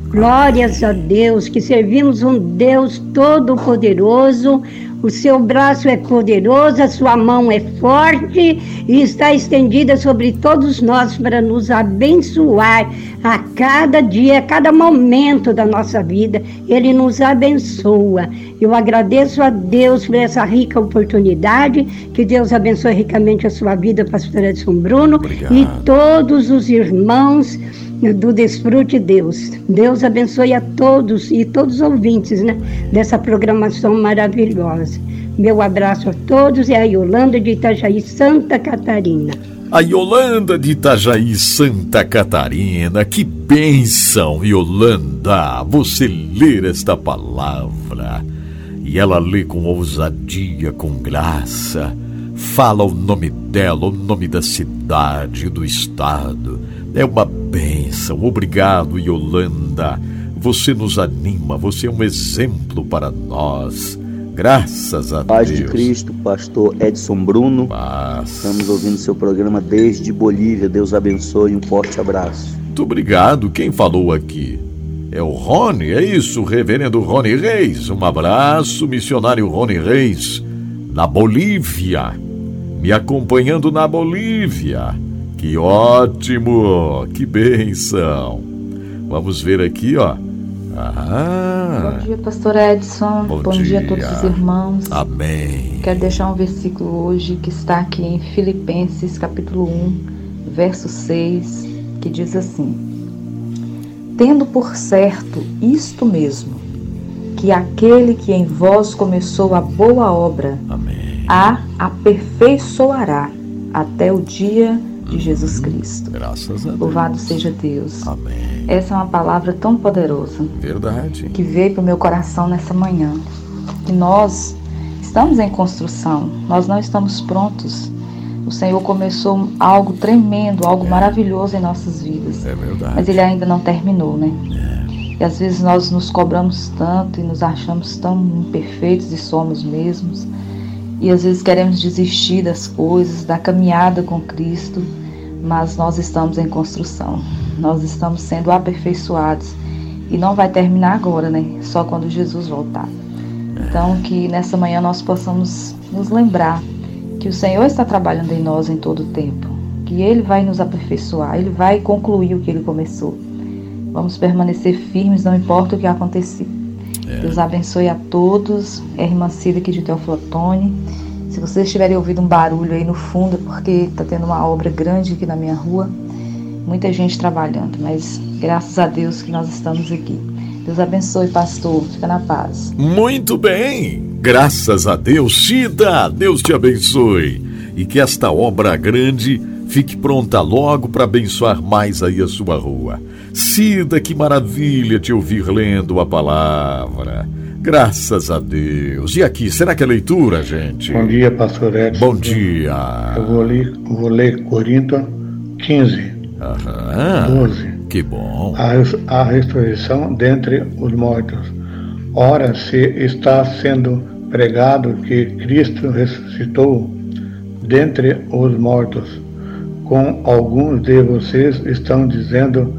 Glórias a Deus, que servimos um Deus todo-poderoso. O seu braço é poderoso, a sua mão é forte e está estendida sobre todos nós para nos abençoar a cada dia, a cada momento da nossa vida. Ele nos abençoa. Eu agradeço a Deus por essa rica oportunidade. Que Deus abençoe ricamente a sua vida, pastor Edson Bruno, Obrigado. e todos os irmãos do Desfrute Deus. Deus abençoe a todos e todos os ouvintes né, dessa programação maravilhosa. Meu abraço a todos e a Yolanda de Itajaí, Santa Catarina. A Yolanda de Itajaí, Santa Catarina. Que bênção, Yolanda, você ler esta palavra. E ela lê com ousadia, com graça. Fala o nome dela, o nome da cidade, do estado. É uma bênção. Obrigado, Yolanda. Você nos anima, você é um exemplo para nós. Graças a Paz Deus. de Cristo, pastor Edson Bruno. Paz. Estamos ouvindo seu programa desde Bolívia. Deus abençoe. Um forte abraço. Muito obrigado. Quem falou aqui? É o Rony, é isso, reverendo Rony Reis. Um abraço, missionário Rony Reis, na Bolívia. Me acompanhando na Bolívia. Que ótimo, que bênção. Vamos ver aqui, ó. Ah, Bom dia, pastor Edson. Bom Bom, dia. a dia. todos os irmãos. amém. Quero deixar um versículo hoje que está aqui em Filipenses, capítulo 1, verso 6, que diz assim: Tendo por certo isto mesmo, que aquele que em vós começou a boa obra, Amém. a aperfeiçoará até o dia de Jesus Cristo. Graças a Deus. Louvado seja Deus. Amém. Essa é uma palavra tão poderosa. Verdade. que veio para o meu coração nessa manhã. E nós estamos em construção, nós não estamos prontos. O Senhor começou algo tremendo, algo maravilhoso em nossas vidas, É verdade. mas Ele ainda não terminou, né? E às vezes nós nos cobramos tanto e nos achamos tão imperfeitos e somos mesmos. E às vezes queremos desistir das coisas, da caminhada com Cristo, mas nós estamos em construção. Nós estamos sendo aperfeiçoados e não vai terminar agora, né? Só quando Jesus voltar. Então que nessa manhã nós possamos nos lembrar que o Senhor está trabalhando em nós em todo o tempo, que Ele vai nos aperfeiçoar, Ele vai concluir o que Ele começou. Vamos permanecer firmes, não importa o que acontecer. Deus abençoe a todos. É a irmã Cida aqui de Teoflotone. Se vocês tiverem ouvido um barulho aí no fundo, é porque está tendo uma obra grande aqui na minha rua. Muita gente trabalhando, mas graças a Deus que nós estamos aqui. Deus abençoe, pastor. Fica na paz. Muito bem, graças a Deus, Cida, Deus te abençoe e que esta obra grande Fique pronta logo para abençoar mais aí a sua rua. Cida, que maravilha te ouvir lendo a palavra. Graças a Deus. E aqui, será que é leitura, gente? Bom dia, pastor Edson. Bom dia. Eu vou ler, vou ler Corinto 15, Aham. 12. Que bom. A, a ressurreição dentre os mortos. Ora, se está sendo pregado que Cristo ressuscitou dentre os mortos, com alguns de vocês estão dizendo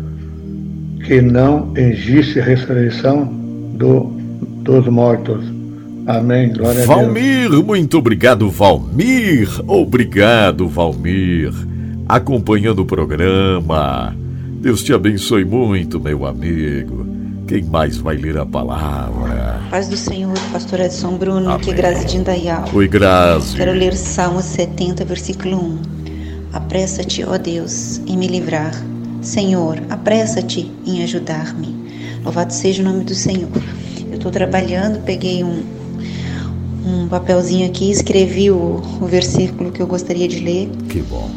que não existe ressurreição do, dos mortos. Amém. Glória a Deus. Valmir, muito obrigado, Valmir. Obrigado, Valmir. Acompanhando o programa. Deus te abençoe muito, meu amigo. Quem mais vai ler a palavra? Paz do Senhor, pastor Edson Bruno, Amém. que Grazi de Indaial. Oi, Grazi. Quero ler Salmo 70, versículo 1. Apressa-te, ó Deus, em me livrar. Senhor, apressa-te em ajudar-me. Louvado seja o nome do Senhor. Estou trabalhando, peguei um, um papelzinho aqui, escrevi o, o versículo que eu gostaria de ler. Que bom.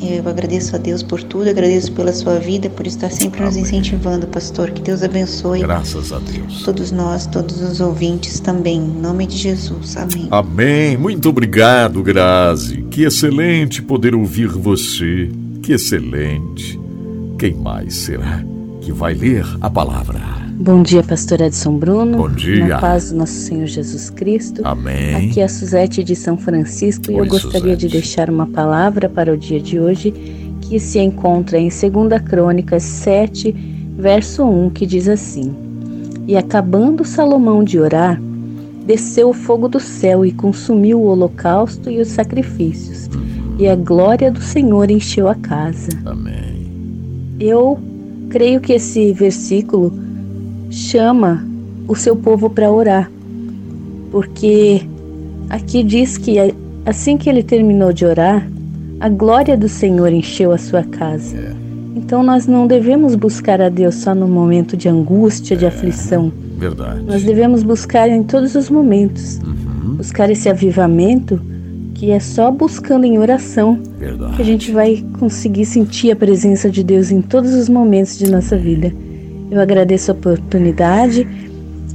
Eu agradeço a Deus por tudo, agradeço pela sua vida, por estar sempre nos incentivando, pastor. Que Deus abençoe Graças a Deus. todos nós, todos os ouvintes também. Em nome de Jesus. Amém. Amém. Muito obrigado, Grazi. Que excelente poder ouvir você. Que excelente. Quem mais será que vai ler a palavra? Bom dia, pastor Edson Bruno. Bom dia. Na paz do nosso Senhor Jesus Cristo. Amém. Aqui é a Suzete de São Francisco e Oi, eu gostaria de Suzete. deixar uma palavra para o dia de hoje que se encontra em 2 Crônicas 7, verso 1, que diz assim: E acabando Salomão de orar, desceu o fogo do céu e consumiu o holocausto e os sacrifícios, e a glória do Senhor encheu a casa. Amém. Eu creio que esse versículo chama o seu povo para orar, porque aqui diz que assim que ele terminou de orar, a glória do Senhor encheu a sua casa. Então nós não devemos buscar a Deus só no momento de angústia, de aflição. Verdade. Nós devemos buscar em todos os momentos. Buscar esse avivamento que é só buscando em oração Verdade. que a gente vai conseguir sentir a presença de Deus em todos os momentos de nossa vida. Eu agradeço a oportunidade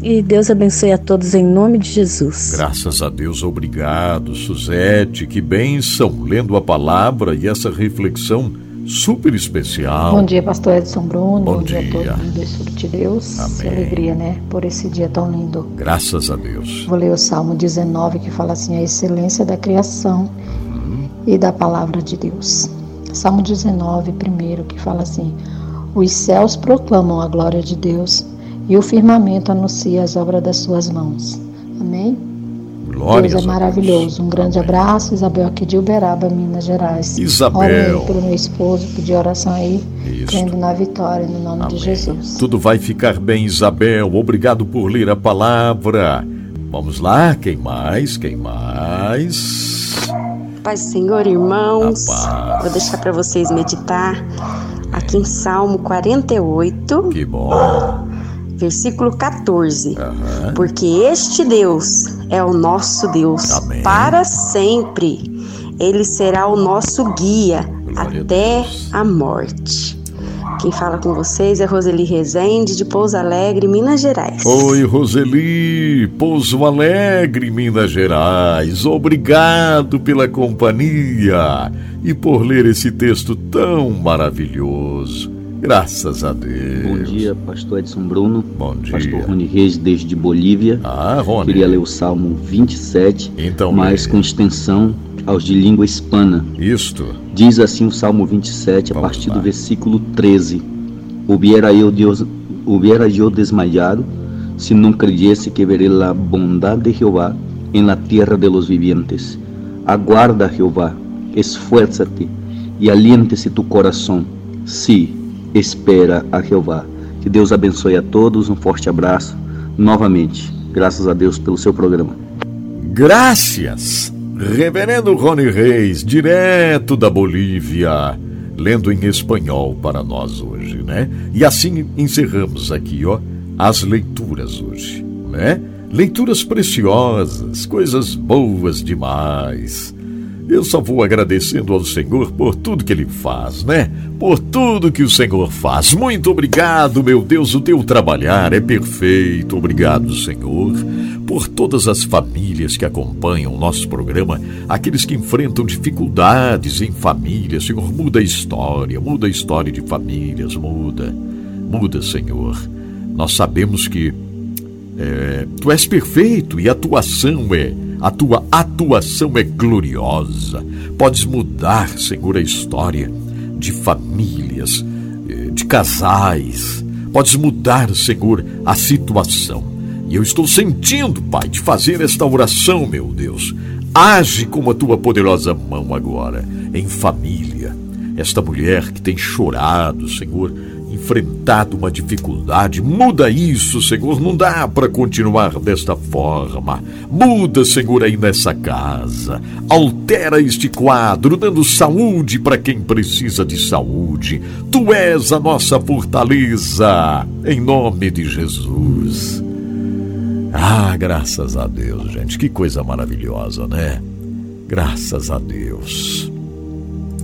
e Deus abençoe a todos em nome de Jesus. Graças a Deus, obrigado, Suzete. Que bênção, lendo a palavra e essa reflexão super especial. Bom dia, pastor Edson Bruno. Bom dia, dia. a todo mundo do de Deus. Amém. Que alegria, né? Por esse dia tão lindo. Graças a Deus. Vou ler o Salmo 19 que fala assim: a excelência da criação e da palavra de Deus. Salmo 19, primeiro, que fala assim: os céus proclamam a glória de Deus e o firmamento anuncia as obras das suas mãos. Amém? Glórias Deus é maravilhoso. Um grande abraço, Isabel aqui de Uberaba, Minas Gerais. Isabel. Aí pelo meu esposo, pedir oração aí, Isso. crendo na vitória, no nome de Jesus. Tudo vai ficar bem, Isabel. Obrigado por ler a palavra. Vamos lá, quem mais? Quem mais? Paz do Senhor, irmãos. Paz. Vou deixar para vocês meditar aqui em Salmo 48, Que bom. versículo 14. Aham. Porque este Deus é o nosso Deus Amém. para sempre. Ele será o nosso guia Glória a até Deus. a morte. Quem fala com vocês é Roseli Rezende, de Pouso Alegre, Minas Gerais. Oi, Roseli, Pouso Alegre, Minas Gerais. Obrigado pela companhia e por ler esse texto tão maravilhoso. Graças a Deus. Bom dia, pastor Edson Bruno. Bom dia. Pastor Rony Reis, desde Bolívia. Ah, Rony. Queria ler o Salmo 27, Então, mas com extensão aos de língua hispana. Isto. Diz assim o Salmo 27, a Vamos partir lá. do versículo 13: Hubiera eu, Deus, hubiera eu desmayado se não creyese que veré la bondad de Jehová en la tierra de los vivientes. Aguarda, Jehová, esfuérzate e aliente-se tu coração. Sí, espera a Jeová. Que Deus abençoe a todos. Um forte abraço. Novamente, graças a Deus pelo seu programa. Graças, Reverendo Rony Reis, direto da Bolívia, lendo em espanhol para nós hoje, né? E assim encerramos aqui, ó, as leituras hoje, né? Leituras preciosas, coisas boas demais. Eu só vou agradecendo ao Senhor por tudo que Ele faz, né? Por tudo que o Senhor faz. Muito obrigado, meu Deus, o teu trabalhar é perfeito. Obrigado, Senhor, por todas as famílias que acompanham o nosso programa, aqueles que enfrentam dificuldades em família. Senhor, muda a história, muda a história de famílias, muda, muda, Senhor. Nós sabemos que é, tu és perfeito e a tua ação é a tua atuação é gloriosa. Podes mudar, Senhor, a história de famílias, eh, de casais. Podes mudar, Senhor, a situação. E eu estou sentindo, Pai, de fazer esta oração, meu Deus. Age com a tua poderosa mão agora, em família. Esta mulher que tem chorado, Senhor, enfrentado uma dificuldade. Muda isso, Senhor. Não dá para continuar desta forma. Muda, Senhor, aí nessa casa. Altera este quadro, dando saúde para quem precisa de saúde. Tu és a nossa fortaleza. Em nome de Jesus. Ah, graças a Deus, gente. Que coisa maravilhosa, né? Graças a Deus.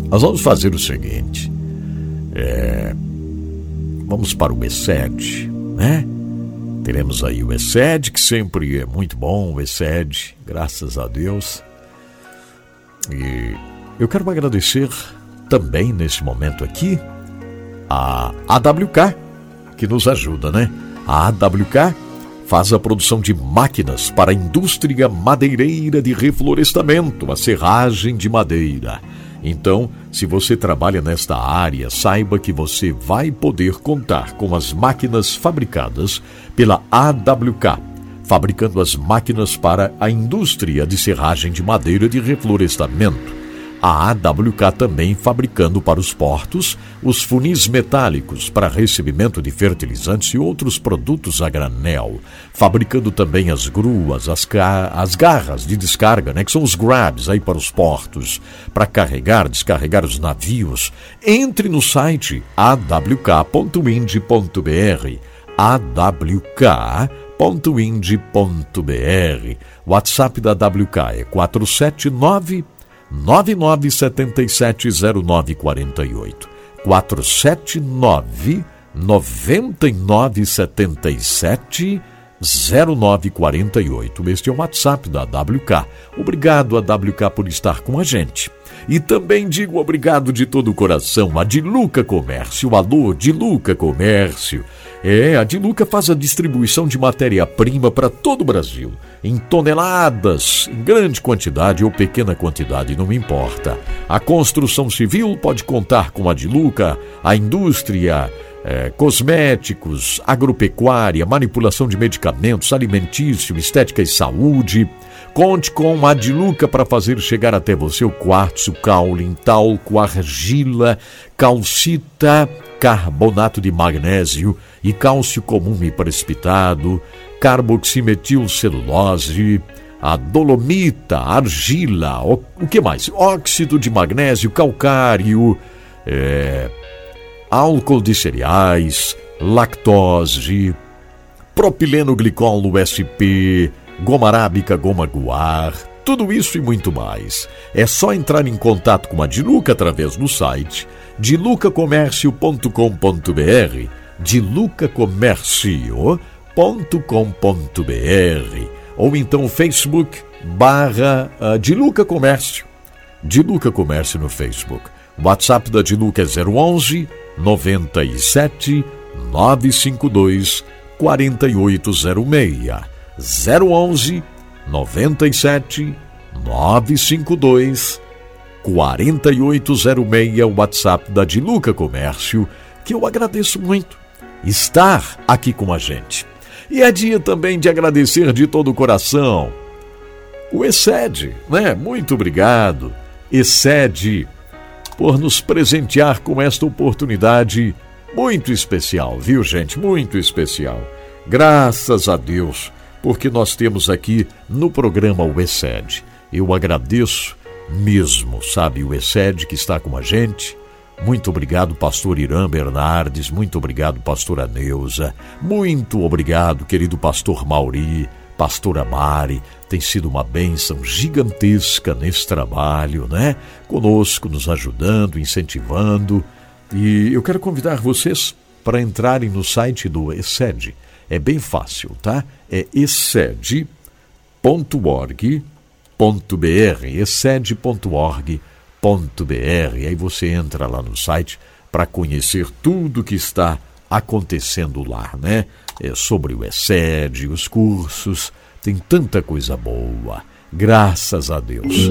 Nós vamos fazer o seguinte. É, Vamos para o ESED, né? Teremos aí o ESED, que sempre é muito bom, o ESED, graças a Deus. E eu quero agradecer também nesse momento aqui a AWK, que nos ajuda, né? A AWK faz a produção de máquinas para a indústria madeireira de reflorestamento, a serragem de madeira. Então, se você trabalha nesta área, saiba que você vai poder contar com as máquinas fabricadas pela AWK, fabricando as máquinas para a indústria de serragem de madeira de reflorestamento a AWK também fabricando para os portos os funis metálicos para recebimento de fertilizantes e outros produtos a granel, fabricando também as gruas, as, as garras de descarga, né, que são os grabs aí para os portos, para carregar, descarregar os navios. Entre no site awk.ind.br awk.ind.br. WhatsApp da AWK é 479 99770948. 479 9977 0948. Este é o WhatsApp da WK. Obrigado a WK por estar com a gente. E também digo obrigado de todo o coração a Diluca Comércio. Alô, Diluca Comércio. É, a Diluca faz a distribuição de matéria-prima para todo o Brasil, em toneladas, em grande quantidade ou pequena quantidade, não importa. A construção civil pode contar com a Diluca, a indústria, é, cosméticos, agropecuária, manipulação de medicamentos, alimentício, estética e saúde. Conte com a Diluca para fazer chegar até você o quartzo, caule, talco, argila, calcita, carbonato de magnésio e cálcio comum e precipitado, carboximetilcelulose, a dolomita, argila, o, o que mais? Óxido de magnésio, calcário, é, álcool de cereais, lactose, propileno glicol SP, goma arábica, goma guar, tudo isso e muito mais. É só entrar em contato com a Diluca através do site dilucacomércio.com.br dilucacomércio.com.br ou então Facebook barra uh, Diluca Comércio. Diluca Comércio no Facebook. WhatsApp da Diluca é 011 97 952 4806. 011 97 952 4806, o WhatsApp da Diluca Comércio, que eu agradeço muito estar aqui com a gente. E é dia também de agradecer de todo o coração o Excede, né? Muito obrigado, Excede, por nos presentear com esta oportunidade muito especial, viu, gente? Muito especial. Graças a Deus porque nós temos aqui no programa o Excede. Eu agradeço mesmo, sabe, o Excede que está com a gente. Muito obrigado, pastor Irã Bernardes. Muito obrigado, pastora Neuza. Muito obrigado, querido pastor Mauri, Pastora Mari tem sido uma bênção gigantesca nesse trabalho, né? Conosco, nos ajudando, incentivando. E eu quero convidar vocês para entrarem no site do ESED. É bem fácil, tá? É excede.org.br, excede.org.br. Aí você entra lá no site para conhecer tudo que está acontecendo lá, né? É sobre o ESED, os cursos, tem tanta coisa boa. Graças a Deus.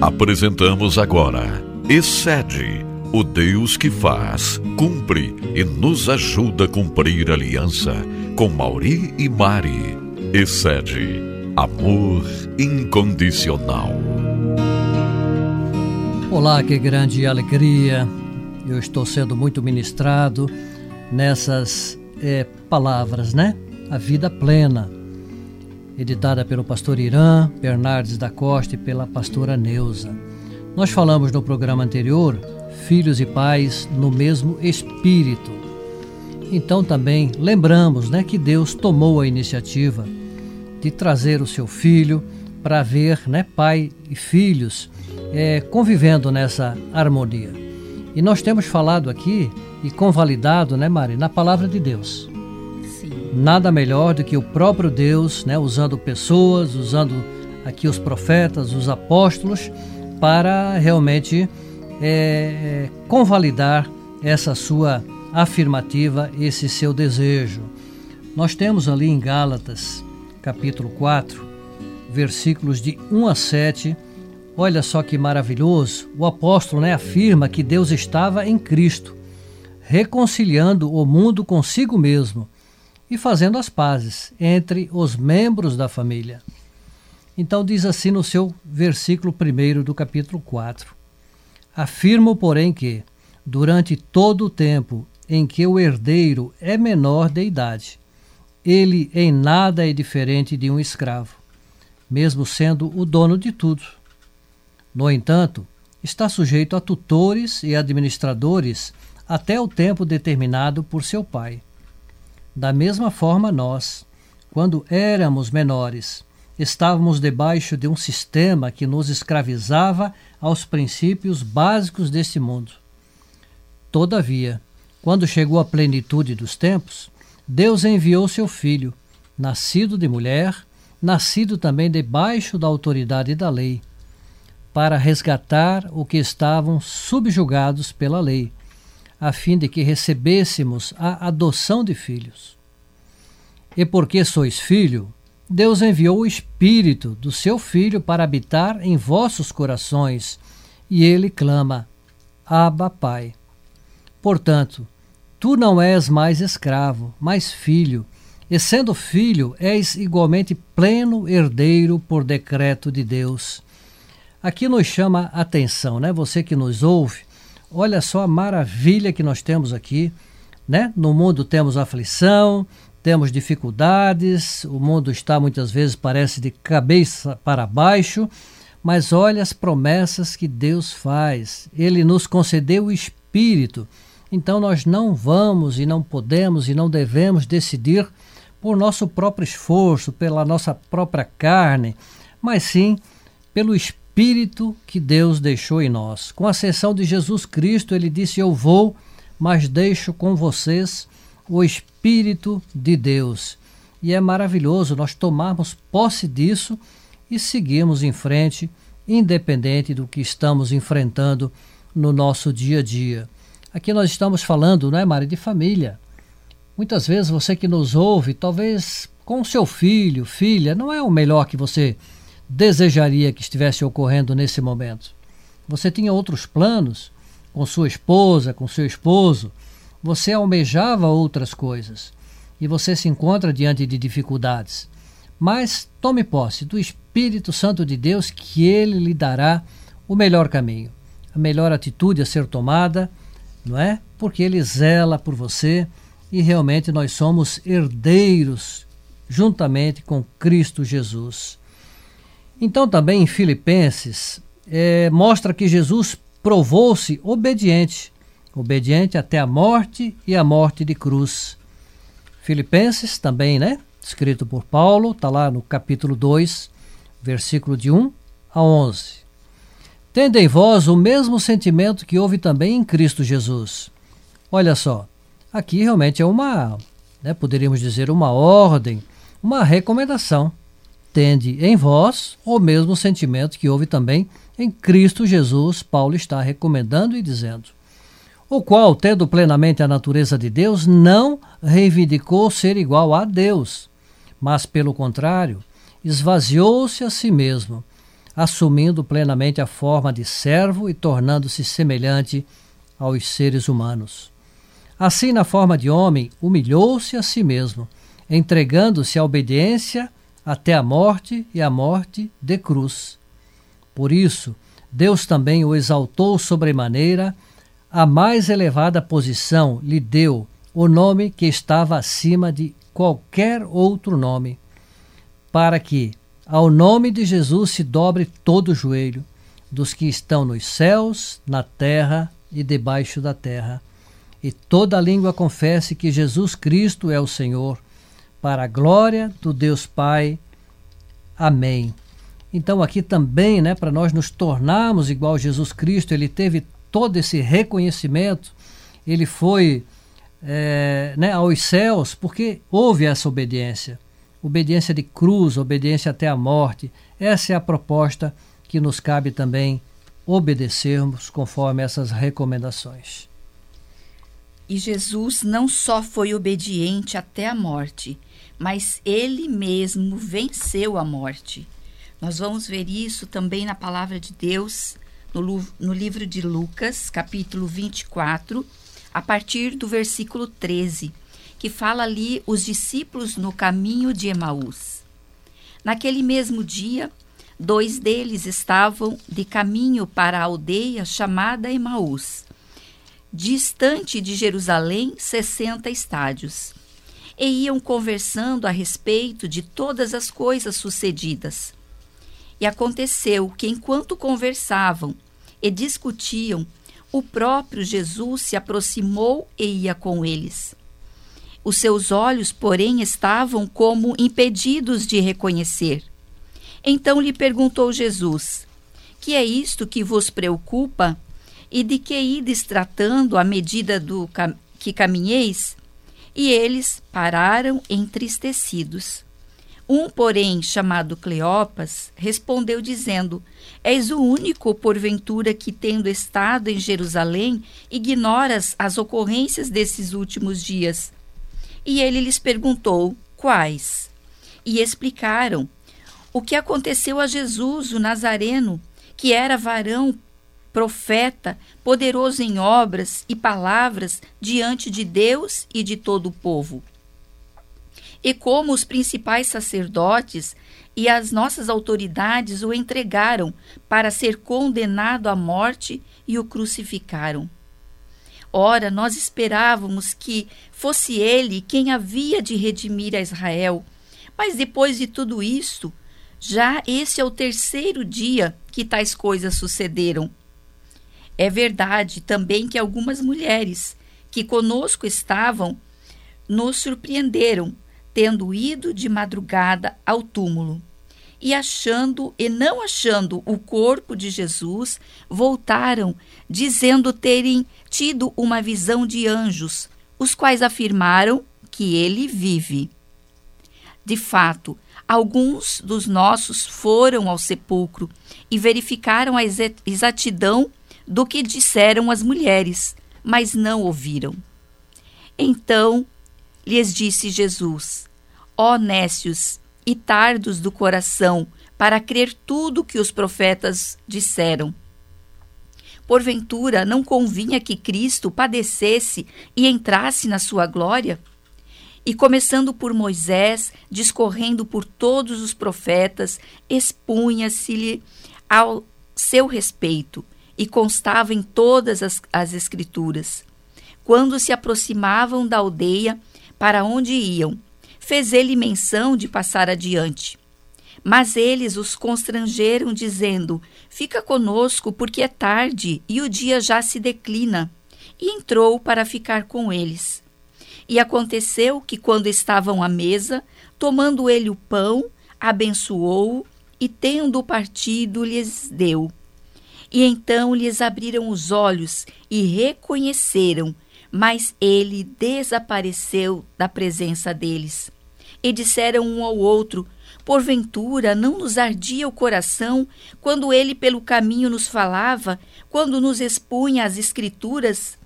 Apresentamos agora Excede, o Deus que faz, cumpre e nos ajuda a cumprir a aliança com Mauri e Mari. Excede, amor incondicional. Olá, que grande alegria. Eu estou sendo muito ministrado nessas é, palavras, né? A Vida Plena, editada pelo pastor Irã Bernardes da Costa e pela pastora Neuza. Nós falamos no programa anterior, filhos e pais no mesmo espírito. Então também lembramos né, que Deus tomou a iniciativa de trazer o seu filho para ver né, pai e filhos é, convivendo nessa harmonia. E nós temos falado aqui e convalidado, né, Mari, na palavra de Deus. Sim. Nada melhor do que o próprio Deus, né, usando pessoas, usando aqui os profetas, os apóstolos, para realmente é, convalidar essa sua afirmativa, esse seu desejo. Nós temos ali em Gálatas, capítulo 4, versículos de 1 a 7, Olha só que maravilhoso. O apóstolo né, afirma que Deus estava em Cristo, reconciliando o mundo consigo mesmo e fazendo as pazes entre os membros da família. Então, diz assim no seu versículo 1 do capítulo 4: Afirmo, porém, que, durante todo o tempo em que o herdeiro é menor de idade, ele em nada é diferente de um escravo, mesmo sendo o dono de tudo no entanto, está sujeito a tutores e administradores até o tempo determinado por seu pai. Da mesma forma, nós, quando éramos menores, estávamos debaixo de um sistema que nos escravizava aos princípios básicos deste mundo. Todavia, quando chegou a plenitude dos tempos, Deus enviou seu filho, nascido de mulher, nascido também debaixo da autoridade da lei para resgatar o que estavam subjugados pela lei, a fim de que recebêssemos a adoção de filhos. E porque sois filho, Deus enviou o Espírito do seu Filho para habitar em vossos corações, e ele clama: Abba, Pai. Portanto, tu não és mais escravo, mas filho, e sendo filho, és igualmente pleno herdeiro por decreto de Deus. Aqui nos chama a atenção, né? Você que nos ouve, olha só a maravilha que nós temos aqui, né? No mundo temos aflição, temos dificuldades, o mundo está muitas vezes parece de cabeça para baixo, mas olha as promessas que Deus faz. Ele nos concedeu o espírito. Então nós não vamos e não podemos e não devemos decidir por nosso próprio esforço, pela nossa própria carne, mas sim pelo espírito Espírito que Deus deixou em nós. Com a ascensão de Jesus Cristo, ele disse: Eu vou, mas deixo com vocês o Espírito de Deus. E é maravilhoso nós tomarmos posse disso e seguirmos em frente, independente do que estamos enfrentando no nosso dia a dia. Aqui nós estamos falando, não é, Mari, de família. Muitas vezes você que nos ouve, talvez com seu filho, filha, não é o melhor que você desejaria que estivesse ocorrendo nesse momento? Você tinha outros planos com sua esposa, com seu esposo? Você almejava outras coisas e você se encontra diante de dificuldades. Mas tome posse do Espírito Santo de Deus que ele lhe dará o melhor caminho, a melhor atitude a ser tomada, não é? Porque ele zela por você e realmente nós somos herdeiros juntamente com Cristo Jesus. Então, também em Filipenses, é, mostra que Jesus provou-se obediente, obediente até a morte e a morte de cruz. Filipenses também, né? escrito por Paulo, está lá no capítulo 2, versículo de 1 a 11. Tende em vós o mesmo sentimento que houve também em Cristo Jesus. Olha só, aqui realmente é uma, né, poderíamos dizer, uma ordem, uma recomendação. Tende em vós o mesmo sentimento que houve também em Cristo Jesus, Paulo está recomendando e dizendo. O qual, tendo plenamente a natureza de Deus, não reivindicou ser igual a Deus, mas, pelo contrário, esvaziou-se a si mesmo assumindo plenamente a forma de servo e tornando-se semelhante aos seres humanos. Assim, na forma de homem, humilhou-se a si mesmo, entregando-se à obediência até a morte e a morte de cruz. Por isso, Deus também o exaltou sobremaneira, a mais elevada posição lhe deu o nome que estava acima de qualquer outro nome, para que, ao nome de Jesus se dobre todo o joelho, dos que estão nos céus, na terra e debaixo da terra, e toda língua confesse que Jesus Cristo é o Senhor, para a glória do Deus Pai. Amém. Então aqui também, né, para nós nos tornarmos igual a Jesus Cristo, ele teve todo esse reconhecimento, ele foi é, né, aos céus porque houve essa obediência obediência de cruz, obediência até a morte. Essa é a proposta que nos cabe também obedecermos conforme essas recomendações. E Jesus não só foi obediente até a morte, mas ele mesmo venceu a morte. Nós vamos ver isso também na palavra de Deus, no, no livro de Lucas, capítulo 24, a partir do versículo 13 que fala ali os discípulos no caminho de Emaús. Naquele mesmo dia, dois deles estavam de caminho para a aldeia chamada Emaús, distante de Jerusalém, 60 estádios, e iam conversando a respeito de todas as coisas sucedidas. E aconteceu que, enquanto conversavam e discutiam, o próprio Jesus se aproximou e ia com eles. Os seus olhos, porém, estavam como impedidos de reconhecer. Então lhe perguntou Jesus: Que é isto que vos preocupa? E de que ides tratando à medida do que caminheis? E eles pararam entristecidos. Um, porém, chamado Cleopas, respondeu dizendo: És o único, porventura, que, tendo estado em Jerusalém, ignoras as ocorrências desses últimos dias. E ele lhes perguntou quais. E explicaram o que aconteceu a Jesus, o Nazareno, que era varão, profeta, poderoso em obras e palavras diante de Deus e de todo o povo. E como os principais sacerdotes e as nossas autoridades o entregaram para ser condenado à morte e o crucificaram. Ora, nós esperávamos que fosse ele quem havia de redimir a Israel. Mas depois de tudo isto, já esse é o terceiro dia que tais coisas sucederam. É verdade também que algumas mulheres que conosco estavam nos surpreenderam, tendo ido de madrugada ao túmulo. E achando e não achando o corpo de Jesus, voltaram, dizendo terem tido uma visão de anjos, os quais afirmaram que ele vive. De fato, alguns dos nossos foram ao sepulcro e verificaram a exatidão do que disseram as mulheres, mas não ouviram. Então lhes disse Jesus: Ó nécios e tardos do coração, para crer tudo que os profetas disseram. Porventura, não convinha que Cristo padecesse e entrasse na sua glória? E começando por Moisés, discorrendo por todos os profetas, expunha-se-lhe ao seu respeito e constava em todas as, as Escrituras. Quando se aproximavam da aldeia para onde iam, fez ele menção de passar adiante. Mas eles os constrangeram, dizendo: Fica conosco, porque é tarde e o dia já se declina. E entrou para ficar com eles. E aconteceu que, quando estavam à mesa, tomando ele o pão, abençoou-o e, tendo partido, lhes deu. E então lhes abriram os olhos e reconheceram, mas ele desapareceu da presença deles. E disseram um ao outro: Porventura não nos ardia o coração quando ele pelo caminho nos falava, quando nos expunha as Escrituras?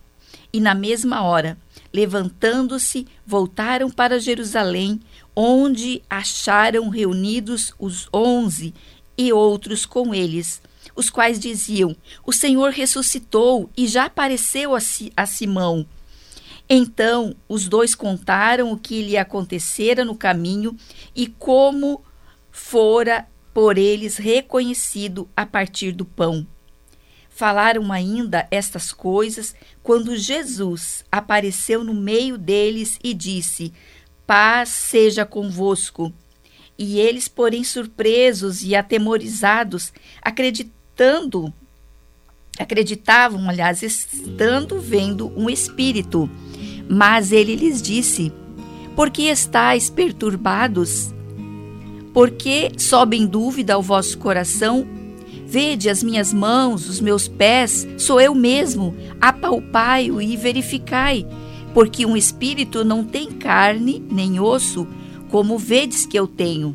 E na mesma hora, levantando-se, voltaram para Jerusalém, onde acharam reunidos os onze e outros com eles, os quais diziam: O Senhor ressuscitou e já apareceu a, a Simão. Então os dois contaram o que lhe acontecera no caminho e como fora por eles reconhecido a partir do pão. Falaram ainda estas coisas quando Jesus apareceu no meio deles e disse: Paz seja convosco. E eles, porém, surpresos e atemorizados, acreditando, acreditavam, aliás, estando vendo um espírito. Mas ele lhes disse: Por que estáis perturbados? Por que sobe em dúvida ao vosso coração? Vede as minhas mãos, os meus pés, sou eu mesmo, apalpai-o e verificai, porque um espírito não tem carne nem osso, como vedes que eu tenho.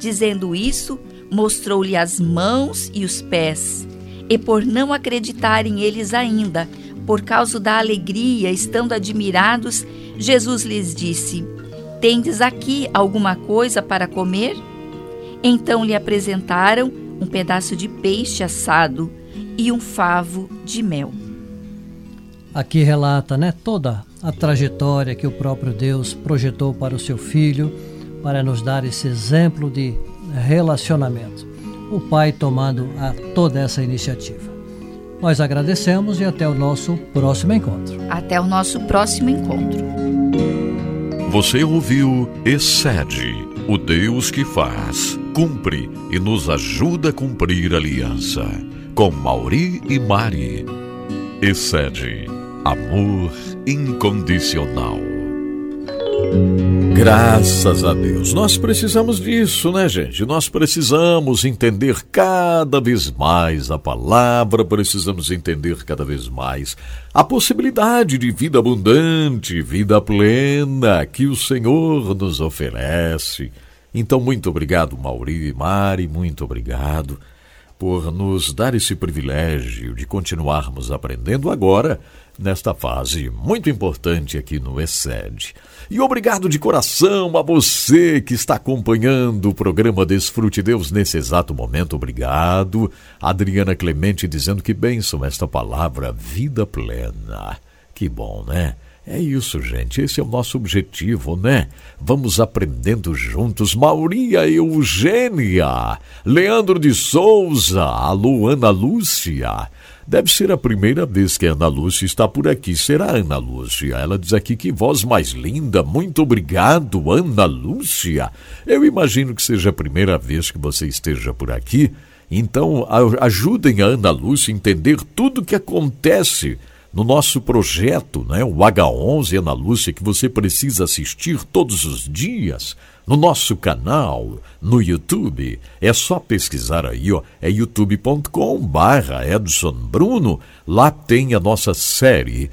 Dizendo isso, mostrou-lhe as mãos e os pés. E por não acreditarem eles ainda, por causa da alegria, estando admirados, Jesus lhes disse: Tendes aqui alguma coisa para comer? Então lhe apresentaram um pedaço de peixe assado e um favo de mel. Aqui relata, né, toda a trajetória que o próprio Deus projetou para o seu filho, para nos dar esse exemplo de relacionamento. O pai tomando a toda essa iniciativa. Nós agradecemos e até o nosso próximo encontro. Até o nosso próximo encontro. Você ouviu Excede, o Deus que faz, cumpre e nos ajuda a cumprir a aliança. Com Mauri e Mari. Excede, amor incondicional. Graças a Deus. Nós precisamos disso, né, gente? Nós precisamos entender cada vez mais a palavra, precisamos entender cada vez mais a possibilidade de vida abundante, vida plena que o Senhor nos oferece. Então, muito obrigado, Mauri e Mari, muito obrigado por nos dar esse privilégio de continuarmos aprendendo agora nesta fase muito importante aqui no ESED. E obrigado de coração a você que está acompanhando o programa Desfrute Deus nesse exato momento. Obrigado. Adriana Clemente dizendo que bênção esta palavra, vida plena. Que bom, né? É isso, gente. Esse é o nosso objetivo, né? Vamos aprendendo juntos. Mauria Eugênia, Leandro de Souza, alô Ana Lúcia. Deve ser a primeira vez que Ana Lúcia está por aqui. Será Ana Lúcia? Ela diz aqui que voz mais linda. Muito obrigado, Ana Lúcia. Eu imagino que seja a primeira vez que você esteja por aqui. Então, ajudem a Ana Lúcia a entender tudo o que acontece no nosso projeto, né, o H11 Ana Lúcia, que você precisa assistir todos os dias no nosso canal no YouTube. É só pesquisar aí, ó, é youtube.com barra Edson Bruno. Lá tem a nossa série,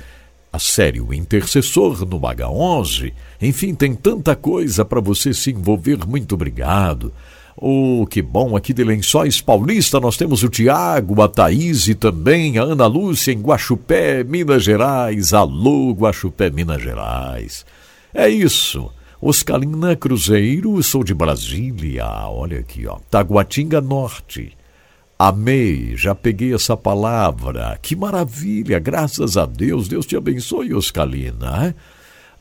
a série O Intercessor no H11. Enfim, tem tanta coisa para você se envolver. Muito obrigado. Oh, que bom! Aqui de Lençóis Paulista nós temos o Tiago, a Thaís e também a Ana Lúcia em Guaxupé, Minas Gerais. Alô, Guaxupé, Minas Gerais. É isso. Oscalina Cruzeiro, sou de Brasília. Olha aqui, ó. Taguatinga Norte. Amei, já peguei essa palavra. Que maravilha, graças a Deus. Deus te abençoe, Oscalina.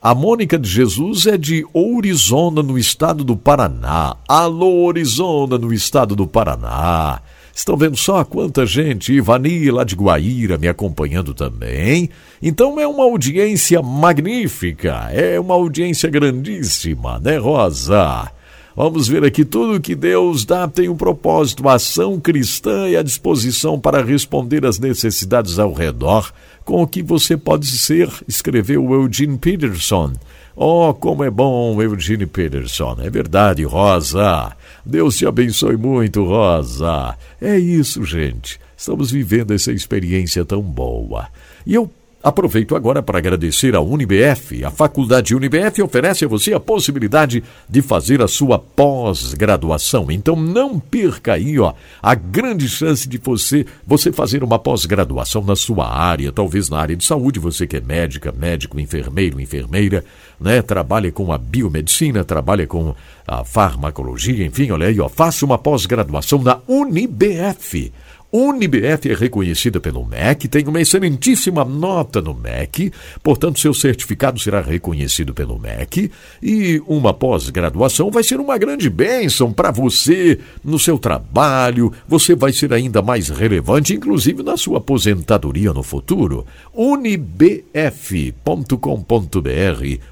A Mônica de Jesus é de Ourizona, no estado do Paraná. Alô, Ourizona, no estado do Paraná. Estão vendo só quanta gente? Ivani, lá de Guaíra, me acompanhando também. Então é uma audiência magnífica, é uma audiência grandíssima, né, Rosa? Vamos ver aqui tudo que Deus dá tem um propósito, a ação cristã e a disposição para responder às necessidades ao redor com o que você pode ser, escreveu Eugene Peterson. Oh, como é bom, Eugene Peterson. É verdade, Rosa. Deus te abençoe muito, Rosa. É isso, gente. Estamos vivendo essa experiência tão boa. E eu Aproveito agora para agradecer à UniBF. A Faculdade UniBF oferece a você a possibilidade de fazer a sua pós-graduação. Então não perca aí, ó, a grande chance de você você fazer uma pós-graduação na sua área, talvez na área de saúde, você que é médica, médico, enfermeiro, enfermeira, né, trabalha com a biomedicina, trabalha com a farmacologia, enfim, olha aí, ó, faça uma pós-graduação na UniBF. UniBF é reconhecida pelo MEC, tem uma excelentíssima nota no MEC, portanto, seu certificado será reconhecido pelo MEC e uma pós-graduação vai ser uma grande bênção para você no seu trabalho. Você vai ser ainda mais relevante, inclusive na sua aposentadoria no futuro. unibf.com.br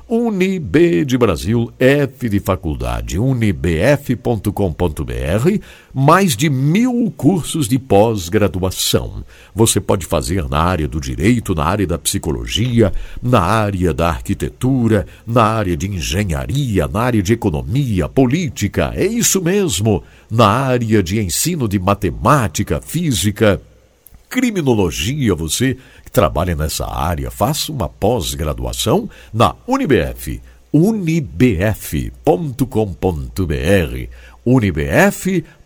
Unib de Brasil, F de faculdade, unibf.com.br, mais de mil cursos de pós-graduação. Você pode fazer na área do direito, na área da psicologia, na área da arquitetura, na área de engenharia, na área de economia, política, é isso mesmo, na área de ensino de matemática, física, criminologia, você que trabalha nessa área, faça uma pós-graduação na UniBF, unibf.com.br, unibf.com.br.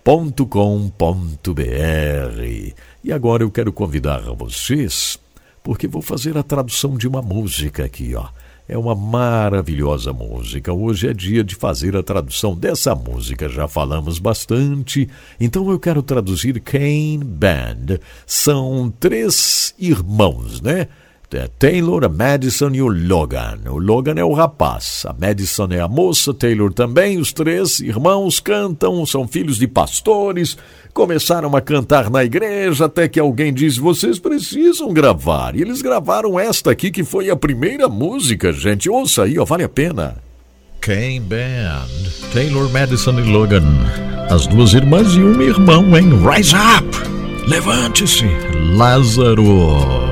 E agora eu quero convidar vocês, porque vou fazer a tradução de uma música aqui, ó. É uma maravilhosa música. Hoje é dia de fazer a tradução dessa música. Já falamos bastante, então eu quero traduzir Kane Band. São três irmãos, né? É Taylor, a Madison e o Logan. O Logan é o rapaz, a Madison é a moça, Taylor também. Os três irmãos cantam, são filhos de pastores, começaram a cantar na igreja até que alguém disse: vocês precisam gravar. E eles gravaram esta aqui, que foi a primeira música, gente. Ouça aí, ó, vale a pena. Kane Band, Taylor, Madison e Logan. As duas irmãs e um irmão em Rise Up. Levante-se, Lázaro.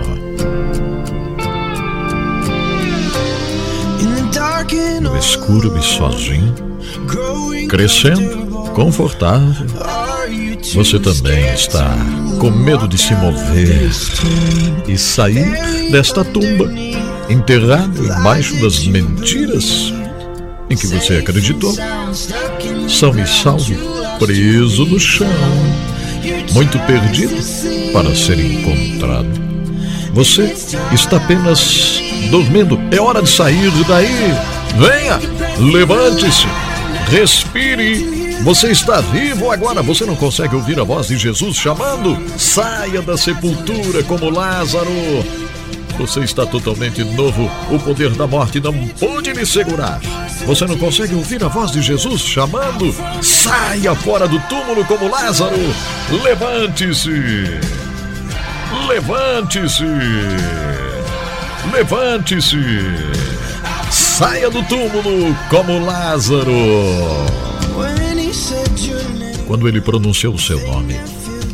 Escuro e sozinho, crescendo, confortável. Você também está com medo de se mover e sair desta tumba, enterrado embaixo das mentiras em que você acreditou. Salve, salve, preso no chão, muito perdido para ser encontrado. Você está apenas dormindo. É hora de sair daí. Venha, levante-se, respire. Você está vivo agora. Você não consegue ouvir a voz de Jesus chamando? Saia da sepultura como Lázaro. Você está totalmente novo. O poder da morte não pode lhe segurar. Você não consegue ouvir a voz de Jesus chamando? Saia fora do túmulo como Lázaro. Levante-se. Levante-se. Levante-se. Saia do túmulo como Lázaro. Quando ele pronunciou o seu nome,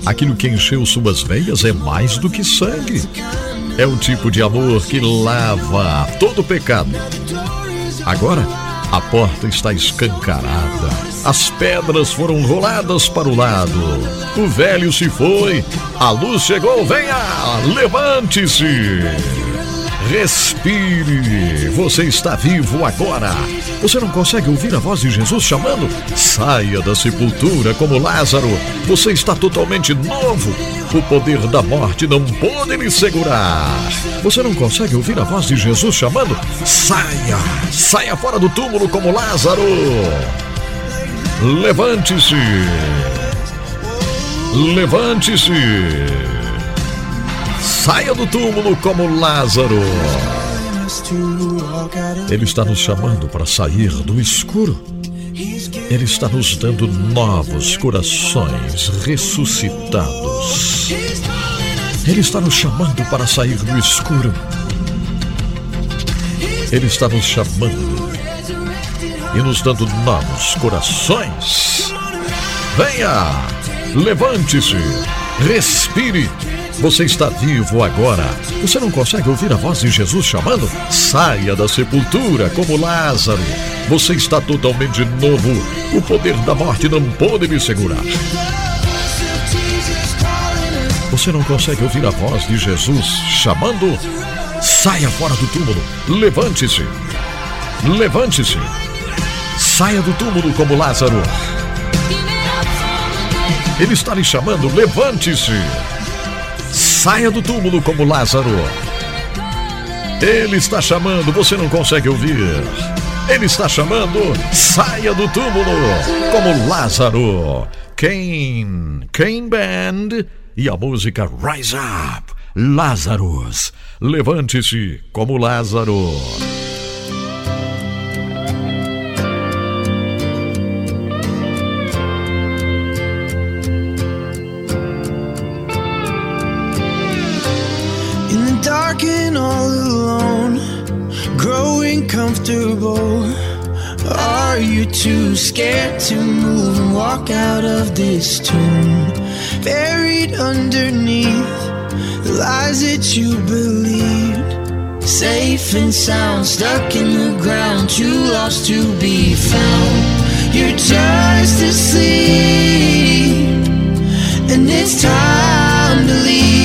aquilo que encheu suas veias é mais do que sangue. É o tipo de amor que lava todo pecado. Agora, a porta está escancarada. As pedras foram roladas para o lado. O velho se foi. A luz chegou. Venha! Levante-se! Respire! Você está vivo agora! Você não consegue ouvir a voz de Jesus chamando? Saia da sepultura como Lázaro! Você está totalmente novo! O poder da morte não pode lhe segurar! Você não consegue ouvir a voz de Jesus chamando? Saia! Saia fora do túmulo como Lázaro! Levante-se! Levante-se! Saia do túmulo como Lázaro. Ele está nos chamando para sair do escuro. Ele está nos dando novos corações ressuscitados. Ele está nos chamando para sair do escuro. Ele está nos chamando e nos dando novos corações. Venha, levante-se, respire Você está vivo agora. Você não consegue ouvir a voz de Jesus chamando? Saia da sepultura como Lázaro. Você está totalmente novo. O poder da morte não pode me segurar. Você não consegue ouvir a voz de Jesus chamando? Saia fora do túmulo. Levante-se. Levante-se. Saia do túmulo como Lázaro. Ele está lhe chamando. Levante-se. Saia do túmulo como Lázaro. Ele está chamando. Você não consegue ouvir. Ele está chamando. Saia do túmulo como Lázaro. Kane, Kane Band e a música Rise Up. Lazarus. Levante-se como Lázaro. Comfortable. Are you too scared to move and walk out of this tomb? Buried underneath the lies that you believed. Safe and sound, stuck in the ground, too lost to be found. You're just asleep, and it's time to leave.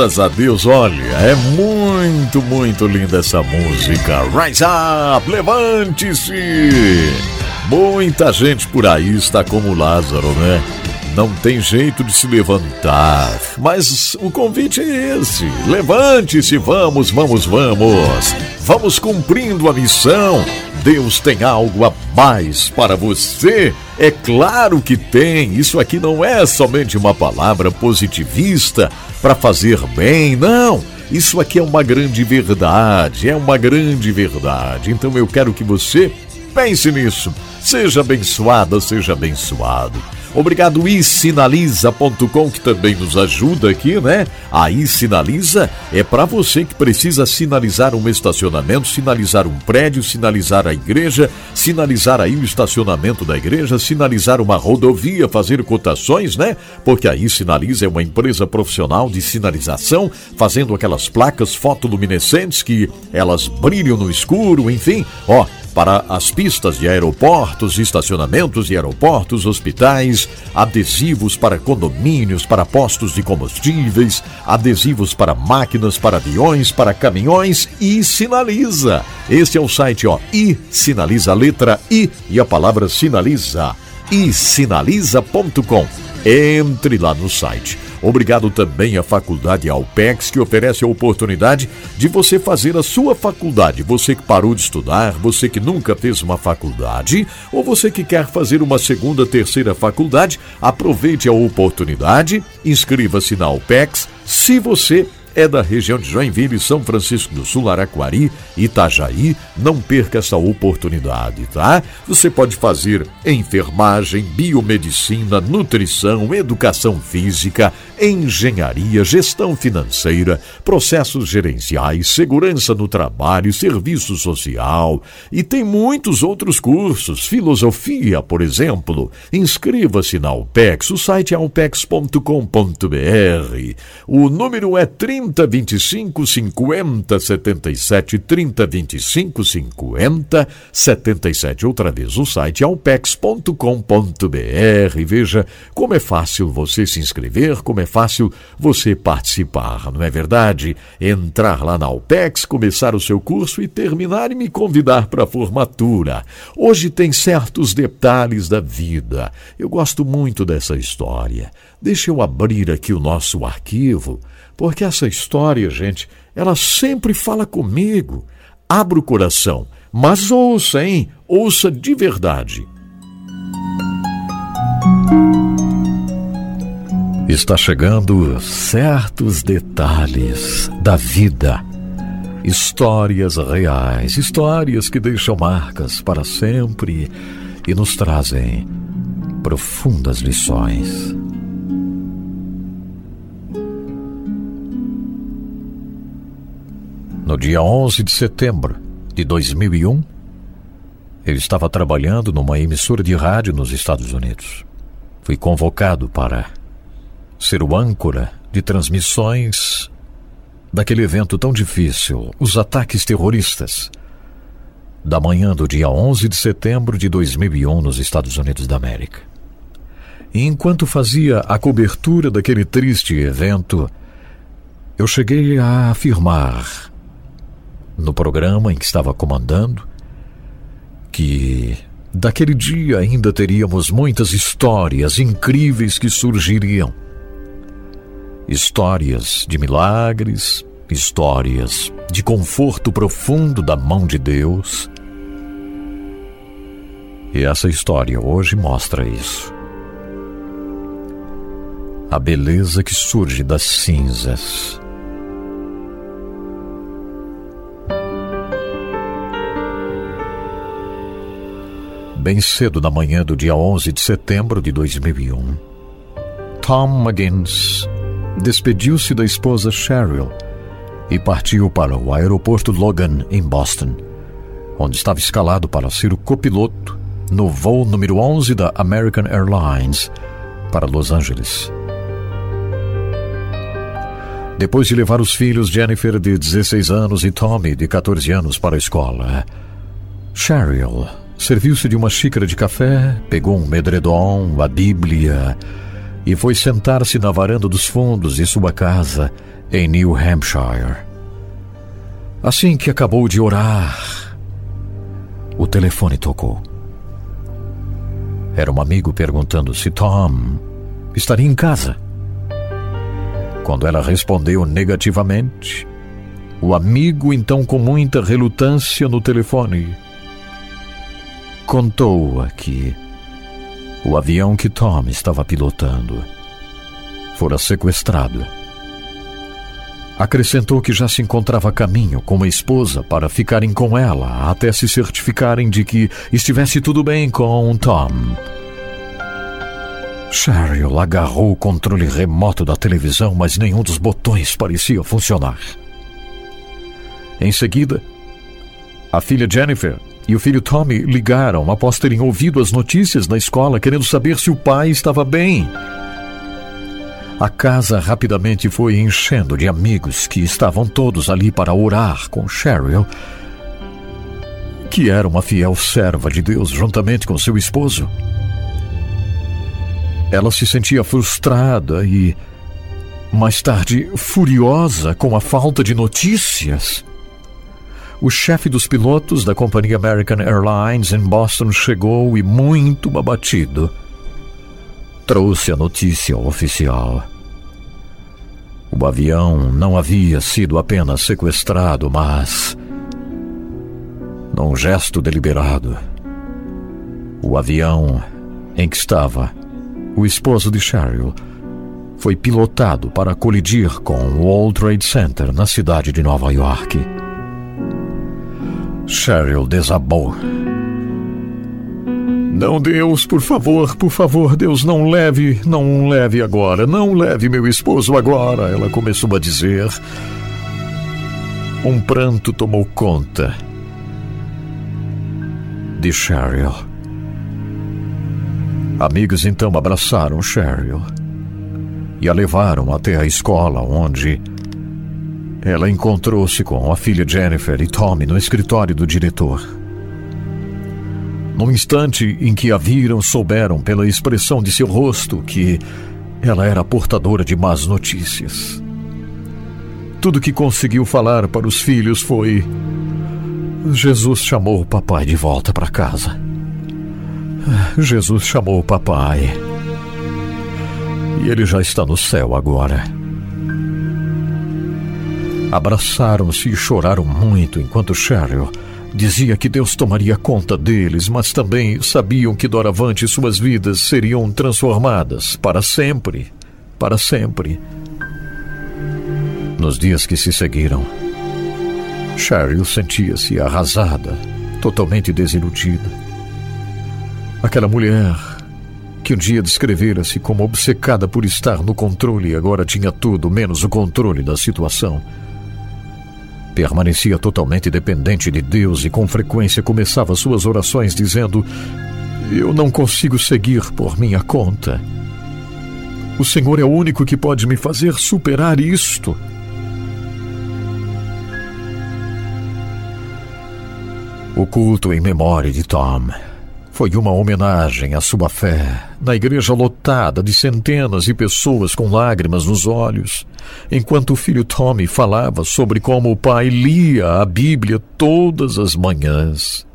Graças a Deus, olha, é muito, muito linda essa música. Rise up, levante-se! Muita gente por aí está como Lázaro, né? Não tem jeito de se levantar. Mas o convite é esse: levante-se, vamos, vamos, vamos. Vamos cumprindo a missão. Deus tem algo a mais para você. É claro que tem. Isso aqui não é somente uma palavra positivista para fazer bem, não. Isso aqui é uma grande verdade, é uma grande verdade. Então eu quero que você pense nisso. Seja abençoada, seja abençoado. Obrigado isinaliza.com que também nos ajuda aqui, né? A iSinaliza é para você que precisa sinalizar um estacionamento, sinalizar um prédio, sinalizar a igreja, sinalizar aí o estacionamento da igreja, sinalizar uma rodovia, fazer cotações, né? Porque a iSinaliza é uma empresa profissional de sinalização, fazendo aquelas placas fotoluminescentes que elas brilham no escuro, enfim, ó, para as pistas de aeroportos, estacionamentos de aeroportos, hospitais, adesivos para condomínios, para postos de combustíveis, adesivos para máquinas, para aviões, para caminhões e sinaliza. Este é o site, ó, e sinaliza a letra I e a palavra sinaliza. e sinaliza.com. Entre lá no site. Obrigado também à Faculdade Alpex, que oferece a oportunidade de você fazer a sua faculdade. Você que parou de estudar, você que nunca fez uma faculdade, ou você que quer fazer uma segunda, terceira faculdade, aproveite a oportunidade, inscreva-se na Alpex. Se você é da região de Joinville, São Francisco do Sul, Araquari, Itajaí. Não perca essa oportunidade, tá? Você pode fazer enfermagem, biomedicina, nutrição, educação física, engenharia, gestão financeira, processos gerenciais, segurança no trabalho, serviço social e tem muitos outros cursos, filosofia, por exemplo. Inscreva-se na UPEX, o site é alpex.com.br. O número é 3025 50 77 3025 50 77. Outra vez, o site alpex.com.br. Veja como é fácil você se inscrever, como é fácil você participar, não é verdade? Entrar lá na Alpex, começar o seu curso e terminar e me convidar para a formatura. Hoje tem certos detalhes da vida. Eu gosto muito dessa história. Deixa eu abrir aqui o nosso arquivo, porque essa história, gente, ela sempre fala comigo. Abra o coração, mas ouça, hein? Ouça de verdade. Está chegando certos detalhes da vida. Histórias reais, histórias que deixam marcas para sempre e nos trazem profundas lições. No dia 11 de setembro de 2001, ele estava trabalhando numa emissora de rádio nos Estados Unidos. Fui convocado para ser o âncora de transmissões daquele evento tão difícil, os ataques terroristas, da manhã do dia 11 de setembro de 2001 nos Estados Unidos da América. E enquanto fazia a cobertura daquele triste evento, eu cheguei a afirmar no programa em que estava comandando que daquele dia ainda teríamos muitas histórias incríveis que surgiriam histórias de milagres, histórias de conforto profundo da mão de Deus. E essa história hoje mostra isso. A beleza que surge das cinzas. Bem cedo na manhã do dia 11 de setembro de 2001, Tom McGinnis despediu-se da esposa Cheryl e partiu para o aeroporto Logan, em Boston, onde estava escalado para ser o copiloto no voo número 11 da American Airlines para Los Angeles. Depois de levar os filhos Jennifer, de 16 anos, e Tommy, de 14 anos, para a escola, Cheryl serviu-se de uma xícara de café, pegou um medredom, a Bíblia e foi sentar-se na varanda dos fundos de sua casa em New Hampshire. Assim que acabou de orar, o telefone tocou. Era um amigo perguntando se Tom estaria em casa. Quando ela respondeu negativamente, o amigo, então com muita relutância no telefone, contou-a que o avião que Tom estava pilotando fora sequestrado. Acrescentou que já se encontrava a caminho com a esposa para ficarem com ela até se certificarem de que estivesse tudo bem com Tom. Cheryl agarrou o controle remoto da televisão, mas nenhum dos botões parecia funcionar. Em seguida, a filha Jennifer e o filho Tommy ligaram após terem ouvido as notícias na escola, querendo saber se o pai estava bem. A casa rapidamente foi enchendo de amigos que estavam todos ali para orar com Cheryl, que era uma fiel serva de Deus juntamente com seu esposo. Ela se sentia frustrada e, mais tarde, furiosa com a falta de notícias. O chefe dos pilotos da companhia American Airlines em Boston chegou e, muito abatido, trouxe a notícia oficial. O avião não havia sido apenas sequestrado, mas. Num gesto deliberado, o avião em que estava o esposo de Cheryl foi pilotado para colidir com o World Trade Center na cidade de Nova York. Cheryl desabou. Não, Deus, por favor, por favor, Deus, não leve, não leve agora, não leve meu esposo agora, ela começou a dizer. Um pranto tomou conta de Cheryl. Amigos então abraçaram Cheryl e a levaram até a escola, onde ela encontrou-se com a filha Jennifer e Tommy no escritório do diretor. No instante em que a viram, souberam pela expressão de seu rosto que ela era portadora de más notícias. Tudo que conseguiu falar para os filhos foi: Jesus chamou o papai de volta para casa. Jesus chamou o papai. E ele já está no céu agora. Abraçaram-se e choraram muito enquanto Cheryl Dizia que Deus tomaria conta deles, mas também sabiam que doravante suas vidas seriam transformadas para sempre. Para sempre. Nos dias que se seguiram, Cheryl sentia-se arrasada, totalmente desiludida. Aquela mulher que um dia descrevera-se como obcecada por estar no controle agora tinha tudo menos o controle da situação. Permanecia totalmente dependente de Deus e com frequência começava suas orações dizendo: Eu não consigo seguir por minha conta. O Senhor é o único que pode me fazer superar isto. O culto em memória de Tom foi uma homenagem à sua fé, na igreja lotada de centenas de pessoas com lágrimas nos olhos, enquanto o filho Tommy falava sobre como o pai lia a Bíblia todas as manhãs.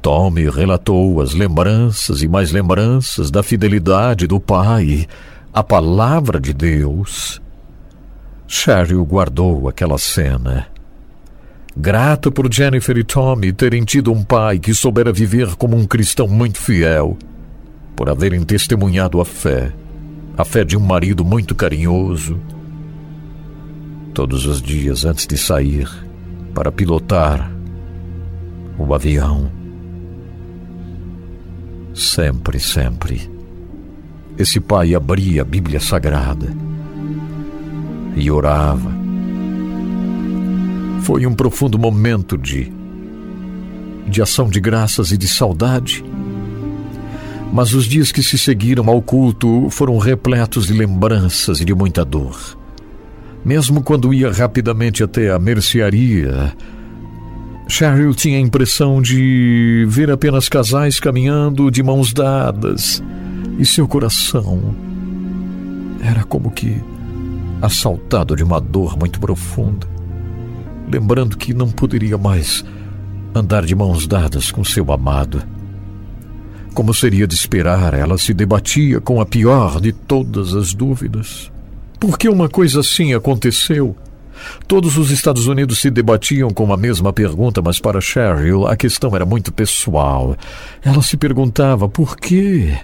Tommy relatou as lembranças e mais lembranças da fidelidade do pai à palavra de Deus. Cheryl guardou aquela cena grata por Jennifer e Tommy terem tido um pai que soubera viver como um cristão muito fiel, por haverem testemunhado a fé, a fé de um marido muito carinhoso. Todos os dias antes de sair para pilotar o avião. Sempre, sempre. Esse pai abria a Bíblia Sagrada e orava foi um profundo momento de de ação de graças e de saudade. Mas os dias que se seguiram ao culto foram repletos de lembranças e de muita dor. Mesmo quando ia rapidamente até a mercearia, Cheryl tinha a impressão de ver apenas casais caminhando de mãos dadas, e seu coração era como que assaltado de uma dor muito profunda lembrando que não poderia mais andar de mãos dadas com seu amado. Como seria de esperar, ela se debatia com a pior de todas as dúvidas. Por que uma coisa assim aconteceu? Todos os Estados Unidos se debatiam com a mesma pergunta, mas para Cheryl a questão era muito pessoal. Ela se perguntava por quê?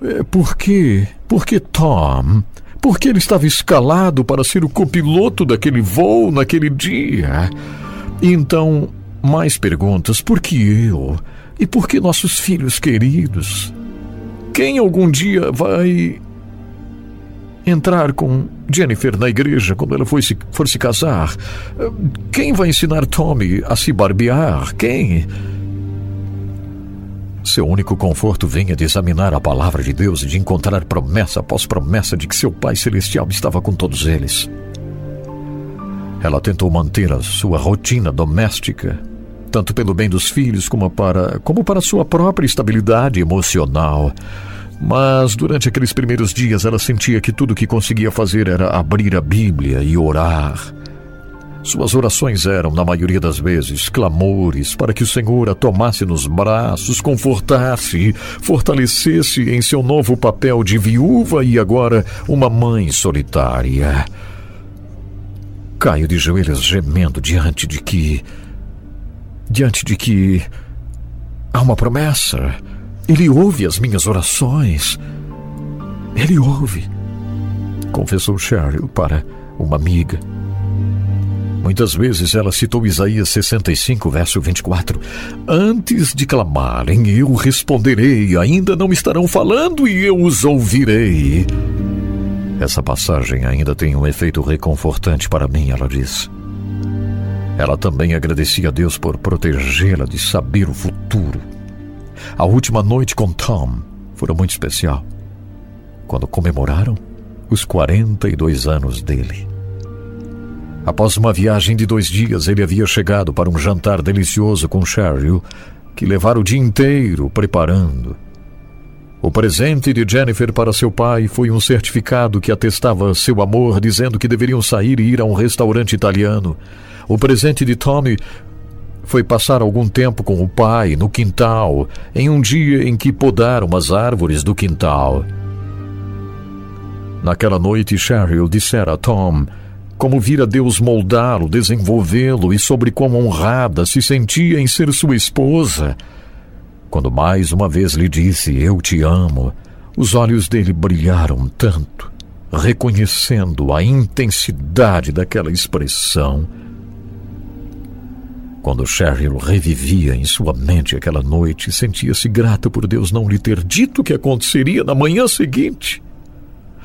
Eh, por quê? Por que Tom porque ele estava escalado para ser o copiloto daquele voo naquele dia. Então, mais perguntas: por que eu? E por que nossos filhos queridos? Quem algum dia vai entrar com Jennifer na igreja quando ela for se, for se casar? Quem vai ensinar Tommy a se barbear? Quem? Seu único conforto vinha de examinar a palavra de Deus e de encontrar promessa após promessa de que seu Pai Celestial estava com todos eles. Ela tentou manter a sua rotina doméstica, tanto pelo bem dos filhos como para, como para sua própria estabilidade emocional. Mas durante aqueles primeiros dias ela sentia que tudo o que conseguia fazer era abrir a Bíblia e orar. Suas orações eram, na maioria das vezes, clamores para que o Senhor a tomasse nos braços, confortasse, fortalecesse em seu novo papel de viúva e agora uma mãe solitária. Caio de joelhos gemendo diante de que. diante de que. há uma promessa. Ele ouve as minhas orações. Ele ouve. Confessou Cheryl para uma amiga. Muitas vezes ela citou Isaías 65, verso 24. Antes de clamarem, eu responderei, ainda não estarão falando e eu os ouvirei. Essa passagem ainda tem um efeito reconfortante para mim, ela diz. Ela também agradecia a Deus por protegê-la de saber o futuro. A última noite com Tom foi muito especial, quando comemoraram os 42 anos dele. Após uma viagem de dois dias, ele havia chegado para um jantar delicioso com Cheryl, que levara o dia inteiro preparando. O presente de Jennifer para seu pai foi um certificado que atestava seu amor, dizendo que deveriam sair e ir a um restaurante italiano. O presente de Tommy foi passar algum tempo com o pai no quintal, em um dia em que podaram as árvores do quintal. Naquela noite, Cheryl dissera a Tom como vira Deus moldá-lo, desenvolvê-lo e sobre quão honrada se sentia em ser sua esposa. Quando mais uma vez lhe disse: Eu te amo, os olhos dele brilharam tanto, reconhecendo a intensidade daquela expressão. Quando Cheryl revivia em sua mente aquela noite, sentia-se grata por Deus não lhe ter dito o que aconteceria na manhã seguinte.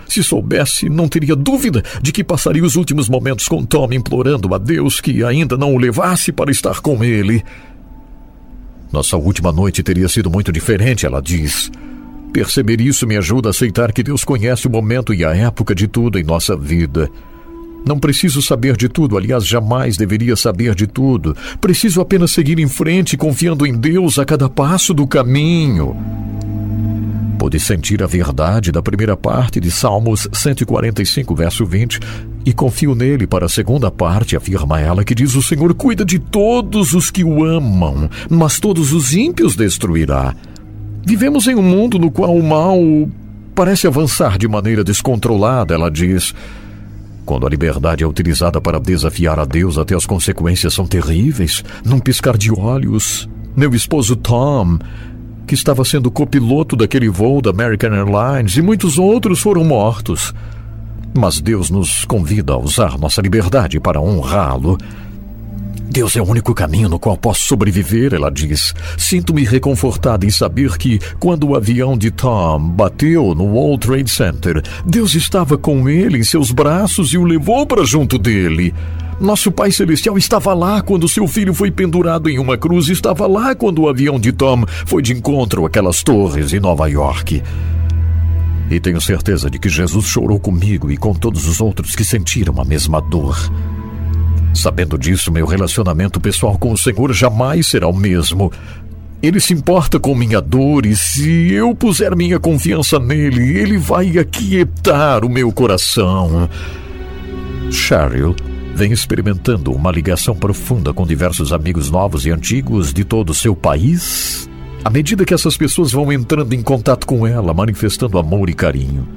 Se soubesse, não teria dúvida de que passaria os últimos momentos com Tom implorando a Deus que ainda não o levasse para estar com ele. Nossa última noite teria sido muito diferente, ela diz. Perceber isso me ajuda a aceitar que Deus conhece o momento e a época de tudo em nossa vida. Não preciso saber de tudo, aliás, jamais deveria saber de tudo. Preciso apenas seguir em frente, confiando em Deus a cada passo do caminho. Pôde sentir a verdade da primeira parte de Salmos 145, verso 20, e confio nele para a segunda parte, afirma ela, que diz: O Senhor cuida de todos os que o amam, mas todos os ímpios destruirá. Vivemos em um mundo no qual o mal parece avançar de maneira descontrolada, ela diz. Quando a liberdade é utilizada para desafiar a Deus, até as consequências são terríveis. Num piscar de olhos, meu esposo Tom que estava sendo copiloto daquele voo da American Airlines, e muitos outros foram mortos. Mas Deus nos convida a usar nossa liberdade para honrá-lo. Deus é o único caminho no qual posso sobreviver, ela diz. Sinto-me reconfortada em saber que, quando o avião de Tom bateu no World Trade Center, Deus estava com ele em seus braços e o levou para junto dele. Nosso Pai Celestial estava lá quando seu filho foi pendurado em uma cruz, estava lá quando o avião de Tom foi de encontro àquelas torres em Nova York. E tenho certeza de que Jesus chorou comigo e com todos os outros que sentiram a mesma dor. Sabendo disso, meu relacionamento pessoal com o Senhor jamais será o mesmo. Ele se importa com minha dor e se eu puser minha confiança nele, ele vai aquietar o meu coração. Cheryl vem experimentando uma ligação profunda com diversos amigos novos e antigos de todo o seu país, à medida que essas pessoas vão entrando em contato com ela, manifestando amor e carinho.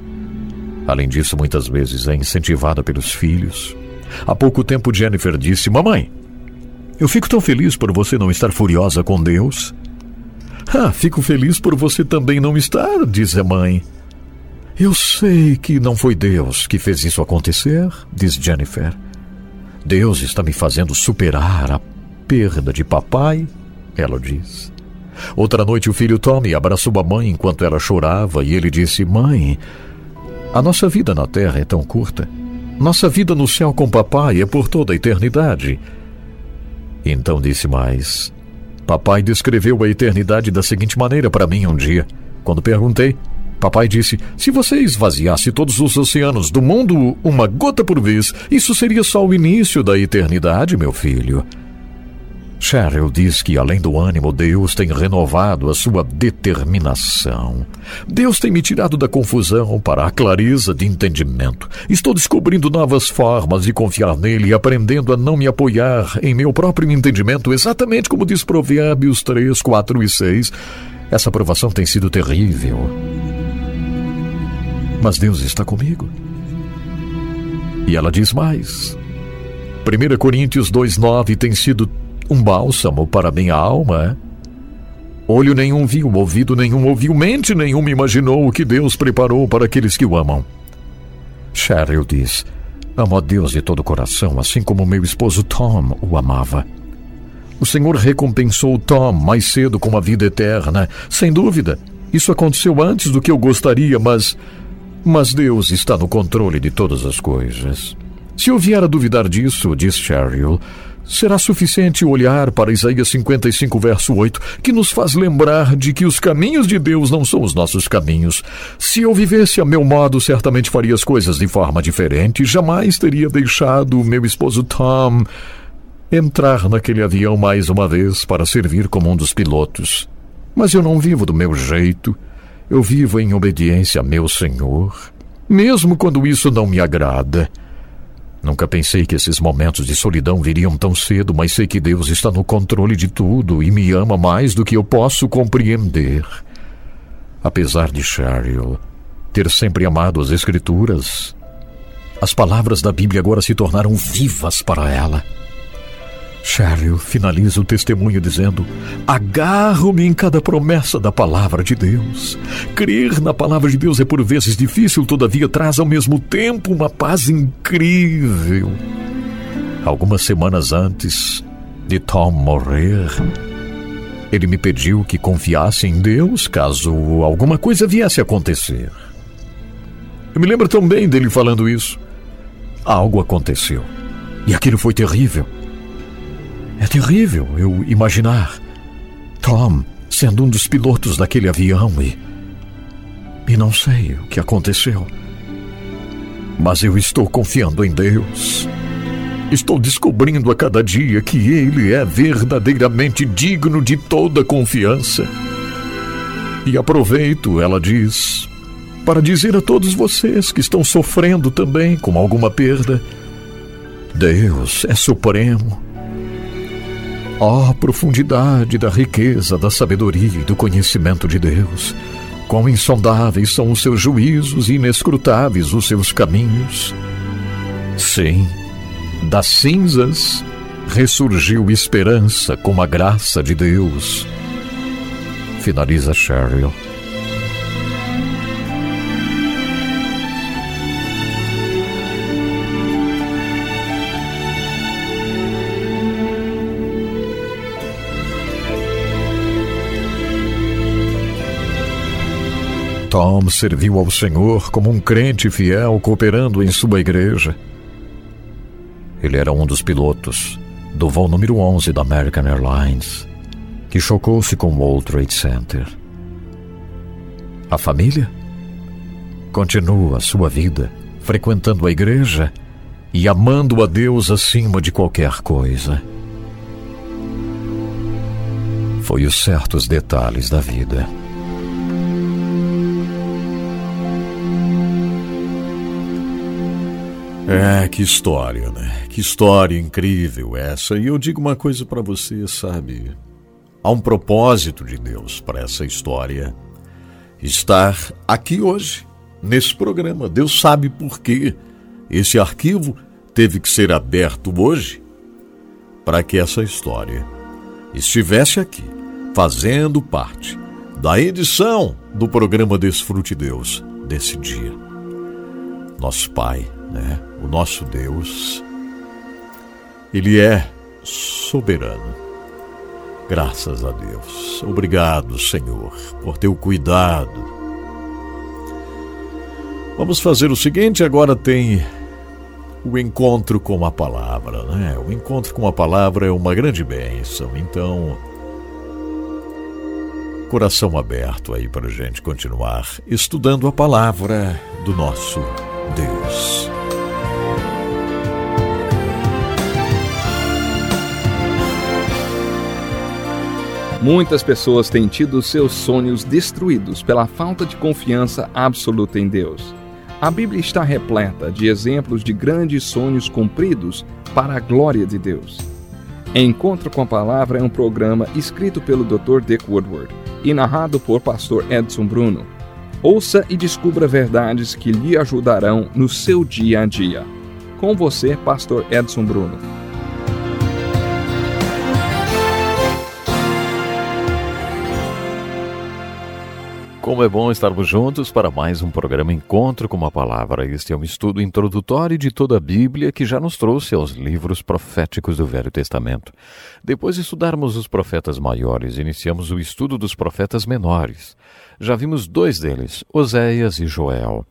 Além disso, muitas vezes é incentivada pelos filhos. Há pouco tempo, Jennifer disse: Mamãe, eu fico tão feliz por você não estar furiosa com Deus. Ah, fico feliz por você também não estar, diz a mãe. Eu sei que não foi Deus que fez isso acontecer, diz Jennifer. Deus está me fazendo superar a perda de papai, ela diz. Outra noite, o filho Tommy abraçou a mãe enquanto ela chorava e ele disse: Mãe, a nossa vida na terra é tão curta. Nossa vida no céu com papai é por toda a eternidade. Então disse mais: Papai descreveu a eternidade da seguinte maneira para mim um dia. Quando perguntei, papai disse: Se você esvaziasse todos os oceanos do mundo uma gota por vez, isso seria só o início da eternidade, meu filho. Cheryl diz que, além do ânimo, Deus tem renovado a sua determinação. Deus tem me tirado da confusão para a clareza de entendimento. Estou descobrindo novas formas de confiar nele e aprendendo a não me apoiar em meu próprio entendimento, exatamente como diz Provérbios 3, 4 e 6. Essa aprovação tem sido terrível. Mas Deus está comigo. E ela diz mais. 1 Coríntios 2,9 tem sido um bálsamo para minha alma. Olho nenhum viu, ouvido nenhum ouviu, mente nenhuma imaginou o que Deus preparou para aqueles que o amam. Cheryl diz: Amo a Deus de todo o coração, assim como meu esposo Tom o amava. O Senhor recompensou Tom mais cedo com a vida eterna. Sem dúvida, isso aconteceu antes do que eu gostaria, mas. Mas Deus está no controle de todas as coisas. Se eu vier a duvidar disso, diz Cheryl, será suficiente olhar para Isaías 55, verso 8, que nos faz lembrar de que os caminhos de Deus não são os nossos caminhos. Se eu vivesse a meu modo, certamente faria as coisas de forma diferente. Jamais teria deixado meu esposo Tom entrar naquele avião mais uma vez para servir como um dos pilotos. Mas eu não vivo do meu jeito. Eu vivo em obediência a meu Senhor, mesmo quando isso não me agrada. Nunca pensei que esses momentos de solidão viriam tão cedo, mas sei que Deus está no controle de tudo e me ama mais do que eu posso compreender. Apesar de Cheryl ter sempre amado as Escrituras, as palavras da Bíblia agora se tornaram vivas para ela. Cheryl finaliza o testemunho dizendo: Agarro-me em cada promessa da palavra de Deus. Crer na palavra de Deus é por vezes difícil, todavia traz ao mesmo tempo uma paz incrível. Algumas semanas antes de Tom morrer, ele me pediu que confiasse em Deus caso alguma coisa viesse a acontecer. Eu me lembro tão bem dele falando isso. Algo aconteceu. E aquilo foi terrível. É terrível eu imaginar Tom sendo um dos pilotos daquele avião e. E não sei o que aconteceu. Mas eu estou confiando em Deus. Estou descobrindo a cada dia que Ele é verdadeiramente digno de toda confiança. E aproveito, ela diz, para dizer a todos vocês que estão sofrendo também com alguma perda: Deus é supremo Ó oh, profundidade da riqueza, da sabedoria e do conhecimento de Deus! Quão insondáveis são os seus juízos e inescrutáveis os seus caminhos! Sim, das cinzas ressurgiu esperança com a graça de Deus. Finaliza Cheryl. Tom serviu ao Senhor como um crente fiel cooperando em sua igreja. Ele era um dos pilotos do voo número 11 da American Airlines, que chocou-se com o World Trade Center. A família continua sua vida frequentando a igreja e amando a Deus acima de qualquer coisa. Foi os certos detalhes da vida. É, que história, né? Que história incrível essa. E eu digo uma coisa para você, sabe? Há um propósito de Deus para essa história estar aqui hoje, nesse programa. Deus sabe por quê. Esse arquivo teve que ser aberto hoje para que essa história estivesse aqui, fazendo parte da edição do programa Desfrute Deus desse dia. Nosso Pai, né? O nosso Deus, Ele é soberano. Graças a Deus. Obrigado, Senhor, por teu cuidado. Vamos fazer o seguinte: agora tem o encontro com a palavra, né? O encontro com a palavra é uma grande bênção. Então, coração aberto aí para a gente continuar estudando a palavra do nosso Deus. Muitas pessoas têm tido seus sonhos destruídos pela falta de confiança absoluta em Deus. A Bíblia está repleta de exemplos de grandes sonhos cumpridos para a glória de Deus. Encontro com a Palavra é um programa escrito pelo Dr. Dick Woodward e narrado por Pastor Edson Bruno. Ouça e descubra verdades que lhe ajudarão no seu dia a dia. Com você, Pastor Edson Bruno. Como é bom estarmos juntos para mais um programa Encontro com uma Palavra. Este é um estudo introdutório de toda a Bíblia que já nos trouxe aos livros proféticos do Velho Testamento. Depois de estudarmos os profetas maiores, iniciamos o estudo dos profetas menores. Já vimos dois deles, Oséias e Joel.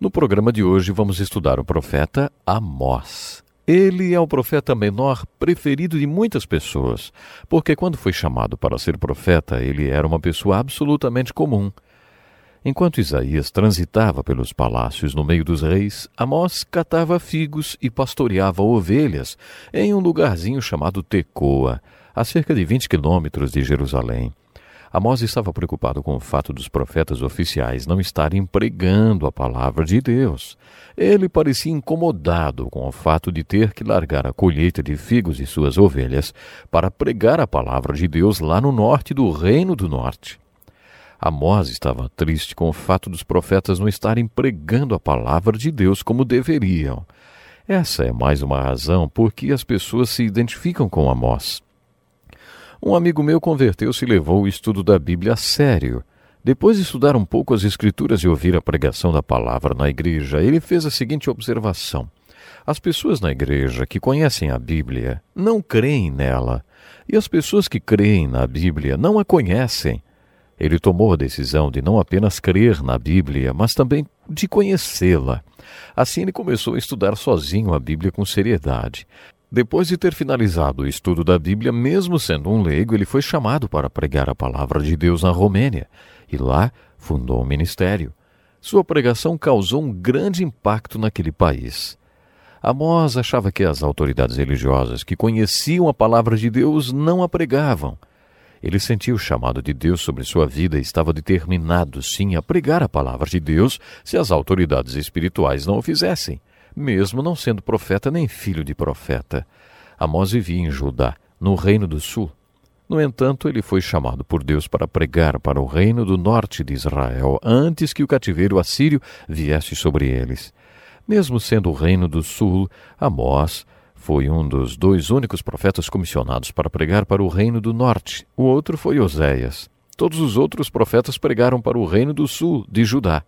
No programa de hoje vamos estudar o profeta Amós. Ele é o profeta menor preferido de muitas pessoas, porque quando foi chamado para ser profeta, ele era uma pessoa absolutamente comum. Enquanto Isaías transitava pelos palácios no meio dos reis, Amós catava figos e pastoreava ovelhas em um lugarzinho chamado Tecoa, a cerca de 20 quilômetros de Jerusalém. Amós estava preocupado com o fato dos profetas oficiais não estarem pregando a palavra de Deus. Ele parecia incomodado com o fato de ter que largar a colheita de figos e suas ovelhas para pregar a palavra de Deus lá no norte do Reino do Norte. Amós estava triste com o fato dos profetas não estarem pregando a palavra de Deus como deveriam. Essa é mais uma razão por que as pessoas se identificam com Amós. Um amigo meu converteu-se e levou o estudo da Bíblia a sério. Depois de estudar um pouco as Escrituras e ouvir a pregação da palavra na igreja, ele fez a seguinte observação: As pessoas na igreja que conhecem a Bíblia não creem nela, e as pessoas que creem na Bíblia não a conhecem. Ele tomou a decisão de não apenas crer na Bíblia, mas também de conhecê-la. Assim, ele começou a estudar sozinho a Bíblia com seriedade. Depois de ter finalizado o estudo da Bíblia, mesmo sendo um leigo, ele foi chamado para pregar a palavra de Deus na Romênia e lá fundou um ministério. Sua pregação causou um grande impacto naquele país. Amós achava que as autoridades religiosas que conheciam a palavra de Deus não a pregavam. Ele sentiu o chamado de Deus sobre sua vida e estava determinado, sim, a pregar a palavra de Deus se as autoridades espirituais não o fizessem, mesmo não sendo profeta nem filho de profeta. Amós vivia em Judá, no Reino do Sul. No entanto, ele foi chamado por Deus para pregar para o reino do norte de Israel antes que o cativeiro assírio viesse sobre eles. Mesmo sendo o reino do sul, Amós foi um dos dois únicos profetas comissionados para pregar para o reino do norte. O outro foi Oséias. Todos os outros profetas pregaram para o reino do sul, de Judá.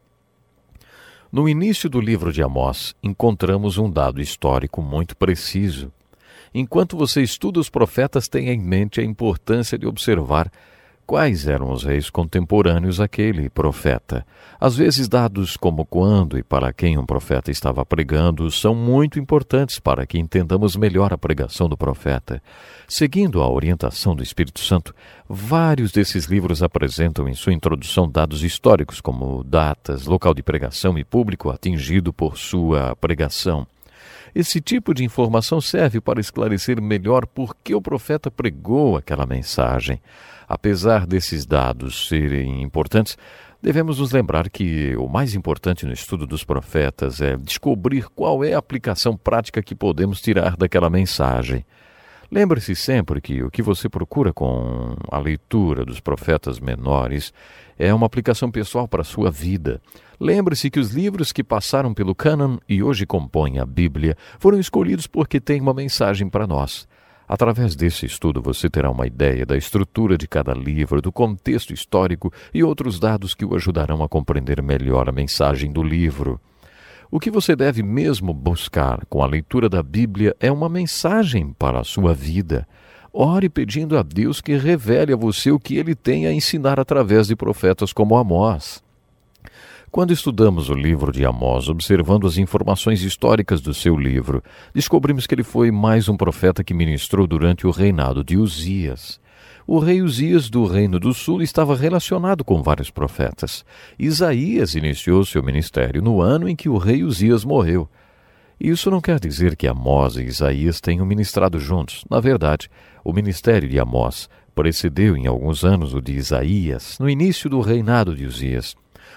No início do livro de Amós, encontramos um dado histórico muito preciso. Enquanto você estuda os profetas, tenha em mente a importância de observar quais eram os reis contemporâneos àquele profeta. Às vezes, dados como quando e para quem um profeta estava pregando são muito importantes para que entendamos melhor a pregação do profeta. Seguindo a orientação do Espírito Santo, vários desses livros apresentam em sua introdução dados históricos, como datas, local de pregação e público atingido por sua pregação. Esse tipo de informação serve para esclarecer melhor por que o profeta pregou aquela mensagem. Apesar desses dados serem importantes, devemos nos lembrar que o mais importante no estudo dos profetas é descobrir qual é a aplicação prática que podemos tirar daquela mensagem. Lembre-se sempre que o que você procura com a leitura dos profetas menores é uma aplicação pessoal para a sua vida. Lembre-se que os livros que passaram pelo cânon e hoje compõem a Bíblia foram escolhidos porque têm uma mensagem para nós. Através desse estudo você terá uma ideia da estrutura de cada livro, do contexto histórico e outros dados que o ajudarão a compreender melhor a mensagem do livro. O que você deve mesmo buscar com a leitura da Bíblia é uma mensagem para a sua vida. ore pedindo a Deus que revele a você o que ele tem a ensinar através de profetas como Amós. Quando estudamos o livro de Amós, observando as informações históricas do seu livro, descobrimos que ele foi mais um profeta que ministrou durante o reinado de Uzias. O rei Uzias do Reino do Sul estava relacionado com vários profetas. Isaías iniciou seu ministério no ano em que o rei Uzias morreu. Isso não quer dizer que Amós e Isaías tenham ministrado juntos. Na verdade, o ministério de Amós precedeu em alguns anos o de Isaías, no início do reinado de Uzias.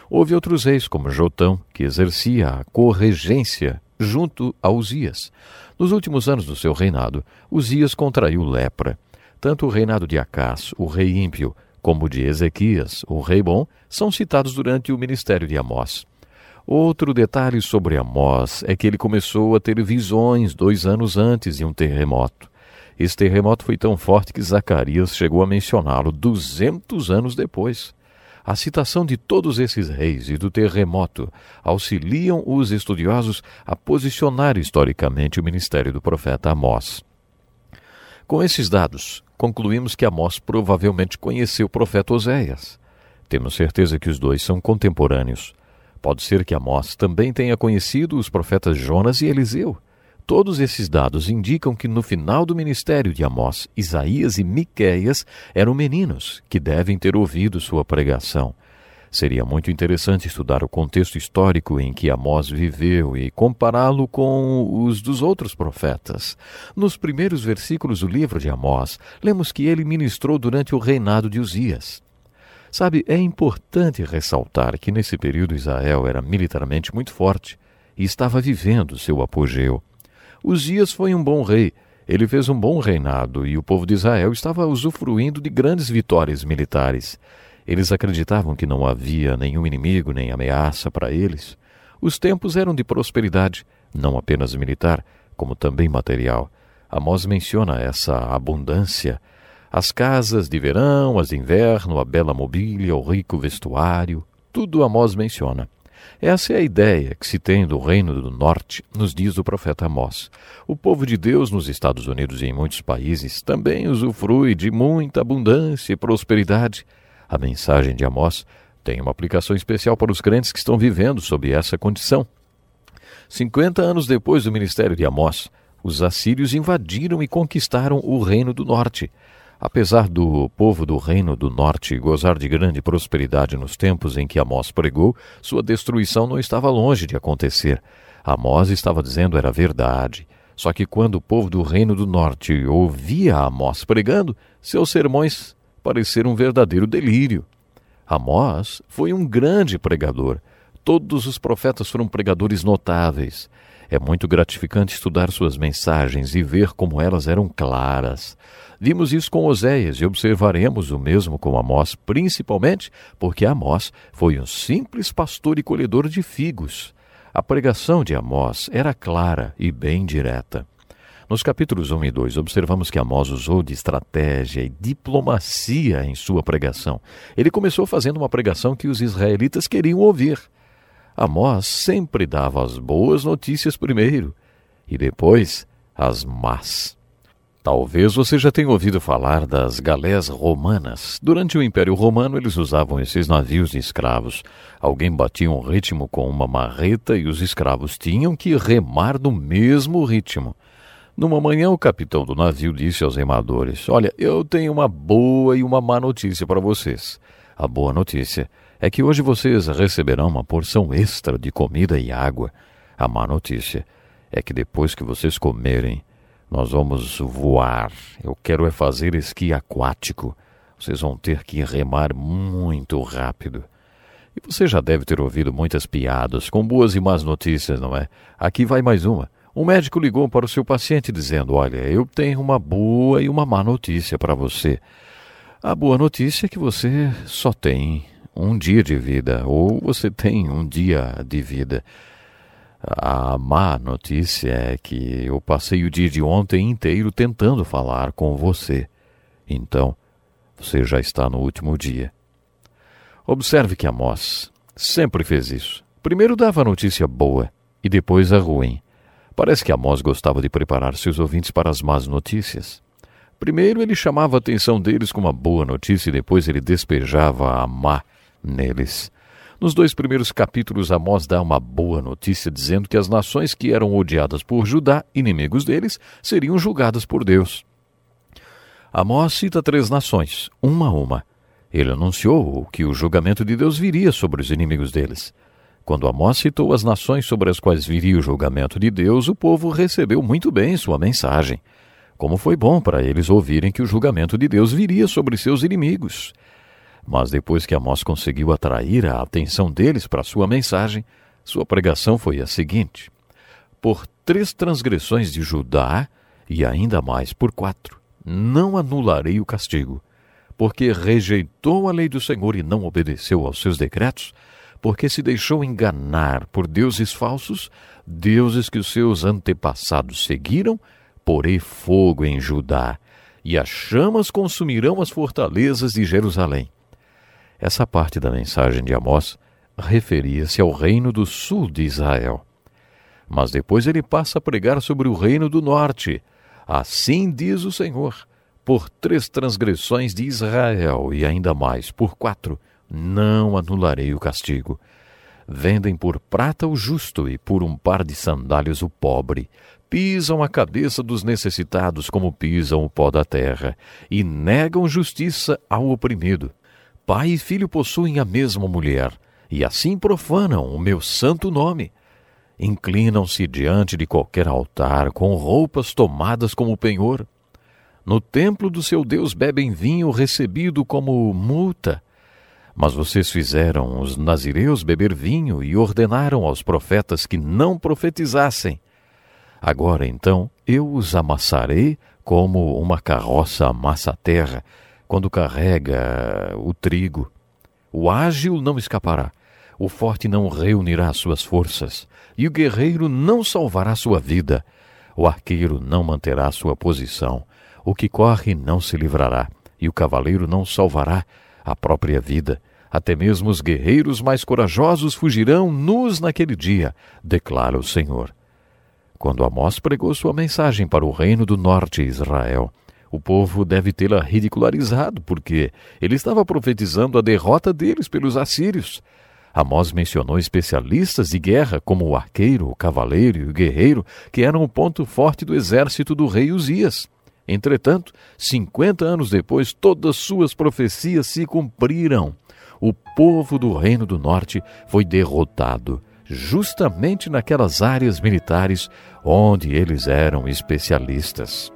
Houve outros reis, como Jotão, que exercia a corregência junto a Uzias. Nos últimos anos do seu reinado, Uzias contraiu lepra. Tanto o reinado de Acás, o rei ímpio, como o de Ezequias, o rei bom, são citados durante o ministério de Amós. Outro detalhe sobre Amós é que ele começou a ter visões dois anos antes de um terremoto. Esse terremoto foi tão forte que Zacarias chegou a mencioná-lo duzentos anos depois. A citação de todos esses reis e do terremoto auxiliam os estudiosos a posicionar historicamente o ministério do profeta Amós. Com esses dados, concluímos que Amós provavelmente conheceu o profeta Oséias. Temos certeza que os dois são contemporâneos. Pode ser que Amós também tenha conhecido os profetas Jonas e Eliseu. Todos esses dados indicam que no final do ministério de Amós, Isaías e Miqueias eram meninos que devem ter ouvido sua pregação. Seria muito interessante estudar o contexto histórico em que Amós viveu e compará-lo com os dos outros profetas. Nos primeiros versículos do livro de Amós, lemos que ele ministrou durante o reinado de Uzias. Sabe, é importante ressaltar que nesse período Israel era militarmente muito forte e estava vivendo seu apogeu. Uzias foi um bom rei, ele fez um bom reinado e o povo de Israel estava usufruindo de grandes vitórias militares. Eles acreditavam que não havia nenhum inimigo nem ameaça para eles. Os tempos eram de prosperidade, não apenas militar, como também material. Amós menciona essa abundância. As casas de verão, as de inverno, a bela mobília, o rico vestuário, tudo Amós menciona. Essa é a ideia que se tem do Reino do Norte nos dias do profeta Amós. O povo de Deus nos Estados Unidos e em muitos países também usufrui de muita abundância e prosperidade. A mensagem de Amós tem uma aplicação especial para os crentes que estão vivendo sob essa condição. 50 anos depois do ministério de Amós, os assírios invadiram e conquistaram o Reino do Norte. Apesar do povo do Reino do Norte gozar de grande prosperidade nos tempos em que Amós pregou, sua destruição não estava longe de acontecer. Amós estava dizendo era verdade. Só que quando o povo do Reino do Norte ouvia Amós pregando, seus sermões pareceram um verdadeiro delírio. Amós foi um grande pregador. Todos os profetas foram pregadores notáveis. É muito gratificante estudar suas mensagens e ver como elas eram claras. Vimos isso com Oséias e observaremos o mesmo com Amós, principalmente porque Amós foi um simples pastor e colhedor de figos. A pregação de Amós era clara e bem direta. Nos capítulos 1 e 2, observamos que Amós usou de estratégia e diplomacia em sua pregação. Ele começou fazendo uma pregação que os israelitas queriam ouvir. Amós sempre dava as boas notícias primeiro e depois as más. Talvez você já tenha ouvido falar das galés romanas. Durante o Império Romano, eles usavam esses navios de escravos. Alguém batia um ritmo com uma marreta e os escravos tinham que remar no mesmo ritmo. Numa manhã, o capitão do navio disse aos remadores: Olha, eu tenho uma boa e uma má notícia para vocês. A boa notícia é que hoje vocês receberão uma porção extra de comida e água. A má notícia é que depois que vocês comerem, nós vamos voar. Eu quero é fazer esqui aquático. Vocês vão ter que remar muito rápido. E você já deve ter ouvido muitas piadas com boas e más notícias, não é? Aqui vai mais uma. Um médico ligou para o seu paciente dizendo: Olha, eu tenho uma boa e uma má notícia para você. A boa notícia é que você só tem um dia de vida, ou você tem um dia de vida. A má notícia é que eu passei o dia de ontem inteiro tentando falar com você. Então, você já está no último dia. Observe que Amós sempre fez isso. Primeiro dava a notícia boa e depois a ruim. Parece que Amós gostava de preparar seus ouvintes para as más notícias. Primeiro ele chamava a atenção deles com uma boa notícia e depois ele despejava a má neles. Nos dois primeiros capítulos, Amós dá uma boa notícia dizendo que as nações que eram odiadas por Judá, inimigos deles, seriam julgadas por Deus. Amós cita três nações, uma a uma. Ele anunciou que o julgamento de Deus viria sobre os inimigos deles. Quando Amós citou as nações sobre as quais viria o julgamento de Deus, o povo recebeu muito bem sua mensagem. Como foi bom para eles ouvirem que o julgamento de Deus viria sobre seus inimigos. Mas depois que Amós conseguiu atrair a atenção deles para sua mensagem, sua pregação foi a seguinte: Por três transgressões de Judá, e ainda mais por quatro, não anularei o castigo, porque rejeitou a lei do Senhor e não obedeceu aos seus decretos, porque se deixou enganar por deuses falsos, deuses que os seus antepassados seguiram, porei fogo em Judá, e as chamas consumirão as fortalezas de Jerusalém. Essa parte da mensagem de Amós referia-se ao reino do sul de Israel. Mas depois ele passa a pregar sobre o reino do norte. Assim diz o Senhor: por três transgressões de Israel e ainda mais por quatro, não anularei o castigo. Vendem por prata o justo e por um par de sandálias o pobre. Pisam a cabeça dos necessitados como pisam o pó da terra, e negam justiça ao oprimido. Pai e filho possuem a mesma mulher, e assim profanam o meu santo nome. Inclinam-se diante de qualquer altar com roupas tomadas como penhor. No templo do seu Deus bebem vinho recebido como multa. Mas vocês fizeram os nazireus beber vinho e ordenaram aos profetas que não profetizassem. Agora então eu os amassarei como uma carroça amassa a terra quando carrega o trigo. O ágil não escapará, o forte não reunirá suas forças, e o guerreiro não salvará sua vida. O arqueiro não manterá sua posição, o que corre não se livrará, e o cavaleiro não salvará a própria vida. Até mesmo os guerreiros mais corajosos fugirão nus naquele dia, declara o Senhor. Quando Amós pregou sua mensagem para o reino do norte Israel, o povo deve tê-la ridicularizado, porque ele estava profetizando a derrota deles pelos assírios. Amós mencionou especialistas de guerra, como o arqueiro, o cavaleiro e o guerreiro, que eram o ponto forte do exército do rei Uzias. Entretanto, cinquenta anos depois, todas suas profecias se cumpriram. O povo do Reino do Norte foi derrotado, justamente naquelas áreas militares onde eles eram especialistas.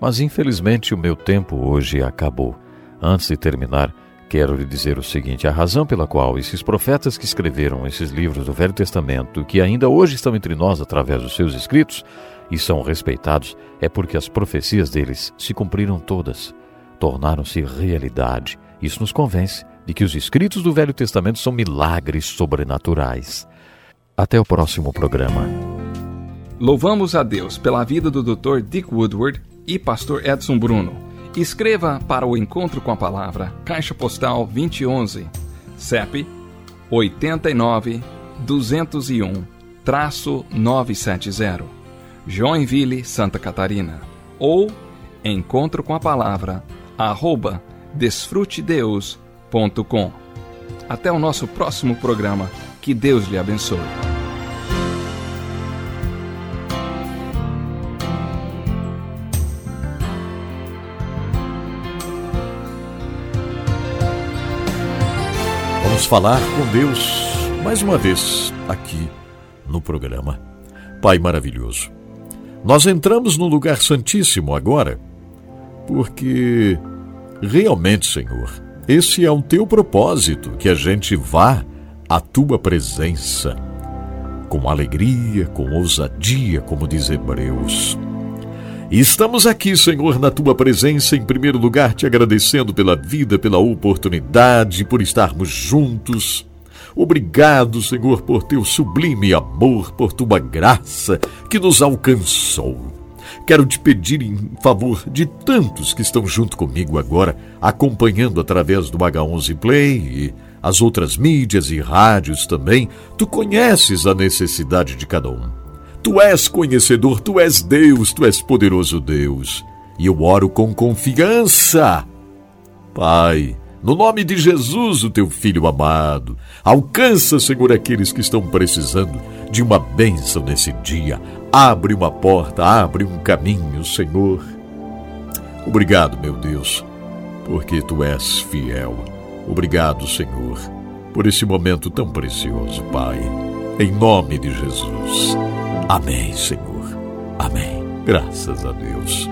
Mas infelizmente o meu tempo hoje acabou. Antes de terminar, quero lhe dizer o seguinte: a razão pela qual esses profetas que escreveram esses livros do Velho Testamento, que ainda hoje estão entre nós através dos seus escritos e são respeitados, é porque as profecias deles se cumpriram todas, tornaram-se realidade. Isso nos convence de que os escritos do Velho Testamento são milagres sobrenaturais. Até o próximo programa. Louvamos a Deus pela vida do Dr. Dick Woodward e Pastor Edson Bruno. Escreva para o Encontro com a Palavra, Caixa Postal 2011, CEP 89 201 970, Joinville, Santa Catarina. Ou Encontro com a Palavra, arroba desfrutedeus.com. Até o nosso próximo programa. Que Deus lhe abençoe. Falar com Deus mais uma vez aqui no programa Pai Maravilhoso. Nós entramos no lugar santíssimo agora porque realmente, Senhor, esse é o teu propósito que a gente vá à tua presença com alegria, com ousadia, como diz Hebreus. Estamos aqui, Senhor, na tua presença, em primeiro lugar, te agradecendo pela vida, pela oportunidade, por estarmos juntos. Obrigado, Senhor, por teu sublime amor, por tua graça que nos alcançou. Quero te pedir em favor de tantos que estão junto comigo agora, acompanhando através do H11 Play e as outras mídias e rádios também. Tu conheces a necessidade de cada um. Tu és conhecedor, tu és Deus, tu és poderoso Deus. E eu oro com confiança. Pai, no nome de Jesus, o teu filho amado, alcança, Senhor, aqueles que estão precisando de uma bênção nesse dia. Abre uma porta, abre um caminho, Senhor. Obrigado, meu Deus, porque tu és fiel. Obrigado, Senhor, por esse momento tão precioso, Pai. Em nome de Jesus. Amém, Senhor. Amém. Graças a Deus.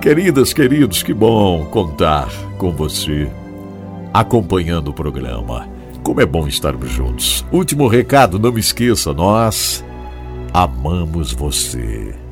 Queridas, queridos, que bom contar com você acompanhando o programa. Como é bom estarmos juntos. Último recado, não me esqueça, nós amamos você.